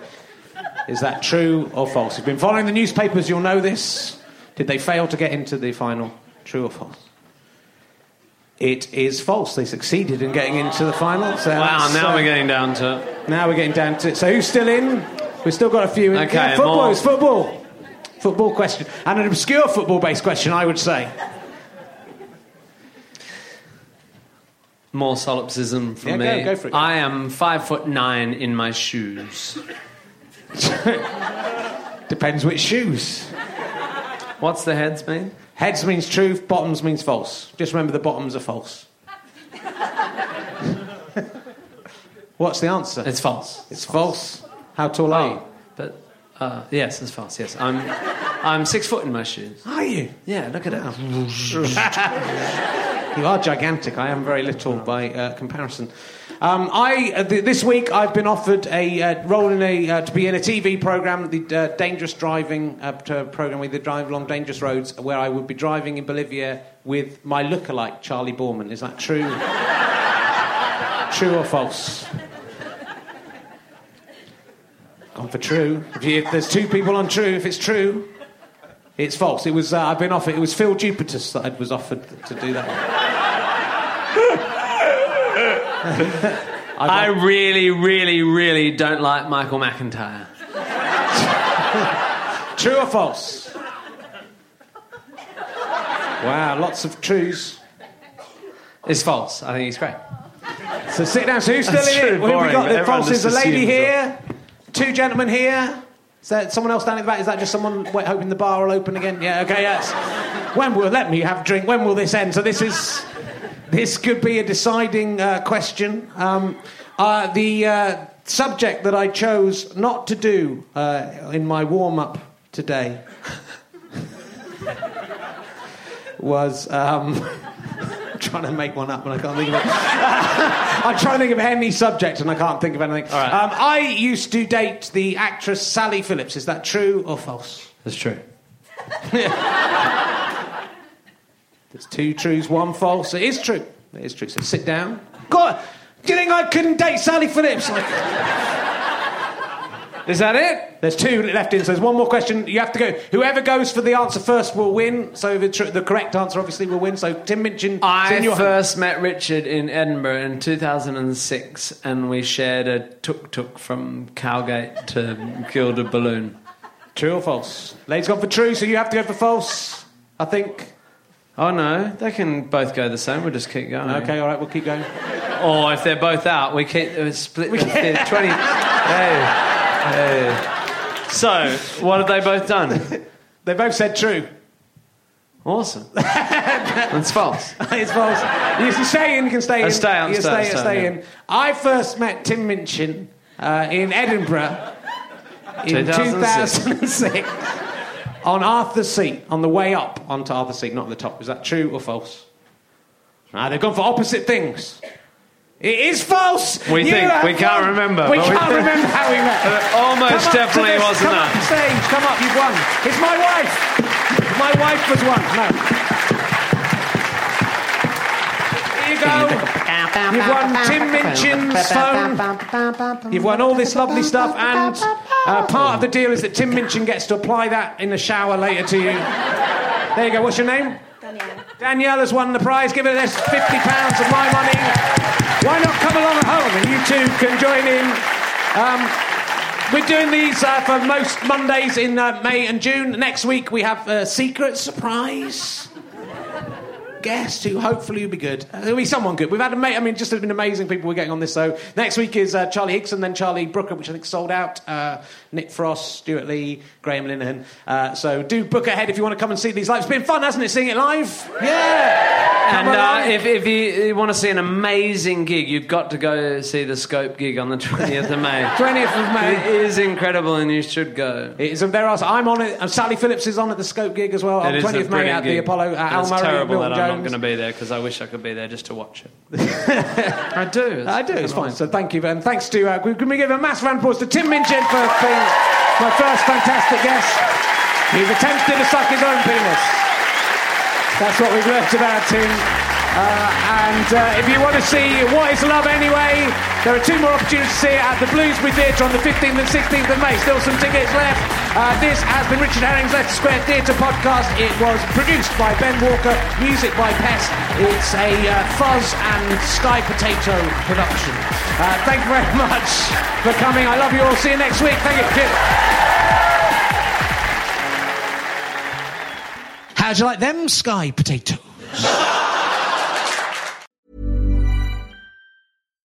Is that true or false? If you've been following the newspapers, you'll know this. Did they fail to get into the final? True or false? It is false. They succeeded in getting into the final. So Wow, now uh, we're getting down to now we're getting down to it. So who's still in? We've still got a few in. Okay, Yeah, football more. is football. Football question. And an obscure football based question, I would say. more solipsism from Yeah, me. go- go for it. I am five foot nine in my shoes. Depends which shoes. What's the heads mean? Heads means true, bottoms means false. Just remember the bottoms are false. What's the answer? It's false. It's false. How tall are oh, you? But uh, yes, it's false. Yes, I'm. I'm six foot in my shoes. Are you? Yeah, look at it. You are gigantic. I am very little by uh, comparison. Um, I uh, th- this week I've been offered a uh, role in a uh, to be in a TV program, the uh, dangerous driving uh, program with the drive along dangerous roads, where I would be driving in Bolivia with my lookalike Charley Boorman. Is that true? true or false? Gone for true. If, you, if there's two people on true, if it's true, it's false. It was uh, I've been offered. It was Phil Jupitus that I was offered to do that. I really, really, really don't like Michael McIntyre. True or false? Wow, lots of trues. It's false. I think he's great. So sit down. So who's still That's in true, it? Who have we got? The false is a lady assumes here, two gentlemen here. Is that someone else down at the back? Is that just someone hoping the bar will open again? Yeah. Okay. Yes. When will let me have a drink? When will this end? So this is this could be a deciding uh, question. Um, uh, the uh, subject that I chose not to do uh, in my warm up today was. Um, trying to make one up and I can't think of it. I'm trying to think of any subject and I can't think of anything. All right. Um, I used to date the actress Sally Phillips. Is that true or false? That's true. There's two truths, one false. It is true. It is true. So sit down. God, do you think I couldn't date Sally Phillips? Like, Is that it? there's two left in, so there's one more question. You have to go. Whoever goes for the answer first will win. So the, tr- the correct answer obviously will win. So Tim Minchin, I in your hand. first met Richard in Edinburgh in 2006, and we shared a tuk tuk from Cowgate to Gilded Balloon. True or false? Lady's gone for true, so you have to go for false. I think. Oh no, they can both go the same. We'll just keep going. Okay, all right, we'll keep going. Or if they're both out, we keep uh, split. We twenty. hey, hey. So, what have they both done? They both said true. Awesome. That's false. it's false. You can stay in, you can stay in. Uh, stay on, you stay stay, stay stay yeah. in. I first met Tim Minchin uh, in Edinburgh in 2006. 2006 on Arthur's Seat, on the way up onto Arthur's Seat, not at the top. Is that true or false? Ah, they've gone for opposite things. It is false. We You think- we can't won. remember, We can't think- remember how we met. Uh, almost Come up to definitely this, wasn't come that. Up stage. Come up. You've won. It's my wife. My wife was won. No. Here you go. You've won Tim Minchin's phone. You've won all this lovely stuff, and uh, part of the deal is that Tim Minchin gets to apply that in the shower later to you. There you go. What's your name? Danielle. Danielle has won the prize. Give her this fifty pounds of my money. Why not come along at home and you two can join in? Um, we're doing these uh, for most Mondays in uh, May and June. Next week we have a secret surprise guest who hopefully will be good. Uh, There'll be someone good. We've had, ama- I mean, just been amazing people we're getting on this. So next week is uh, Charlie Higson, then Charlie Brooker, which I think sold out. Uh, Nick Frost, Stewart Lee, Graham Linehan. Uh, so do book ahead if you want to come and see these live. It's been fun, hasn't it, seeing it live? Yeah. And uh, if, if you, you want to see an amazing gig, you've got to go see the Scope gig on the 20th of May. 20th of May. It is incredible and you should go. It is, and there are. I'm on it. And Sally Phillips is on at the Scope gig as well. on It 20th May at the. Apollo. Uh, Al It's Murray, terrible Milton that I'm not going to be there because I wish I could be there just to watch it. I do. I do. It's fine. So thank you, and thanks to. Uh, can we give a massive round of applause to Tim Minchin for being my first fantastic guest? He's attempted to suck his own penis. That's what we've learnt about him. Uh, and uh, if you want to see What is Love Anyway, there are two more opportunities to see it at the Bloomsbury Theatre on the 15th and 16th of May. Still some tickets left. Uh, this has been Richard Herring's Leicester Square Theatre podcast. It was produced by Ben Walker, music by Pest. It's a Fuzz and Sky Potato production. Thank you very much for coming. I love you all. See you next week. Thank you. How'd you like them Sky Potatoes?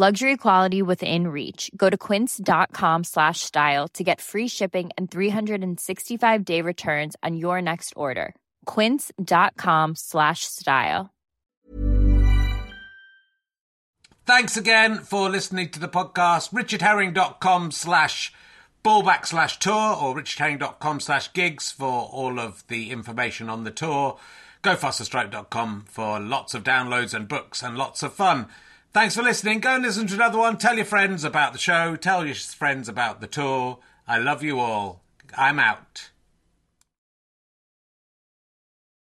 Luxury quality within reach. Go to quince.com slash style to get free shipping and 365 day returns on your next order. Quince.com slash style. Thanks again for listening to the podcast. RichardHerring.com slash ballback slash tour or richardherring.com slash gigs for all of the information on the tour. GoFasterStripe.com for lots of downloads and books and lots of fun. Thanks for listening. Go and listen to another one. Tell your friends about the show. Tell your friends about the tour. I love you all. I'm out.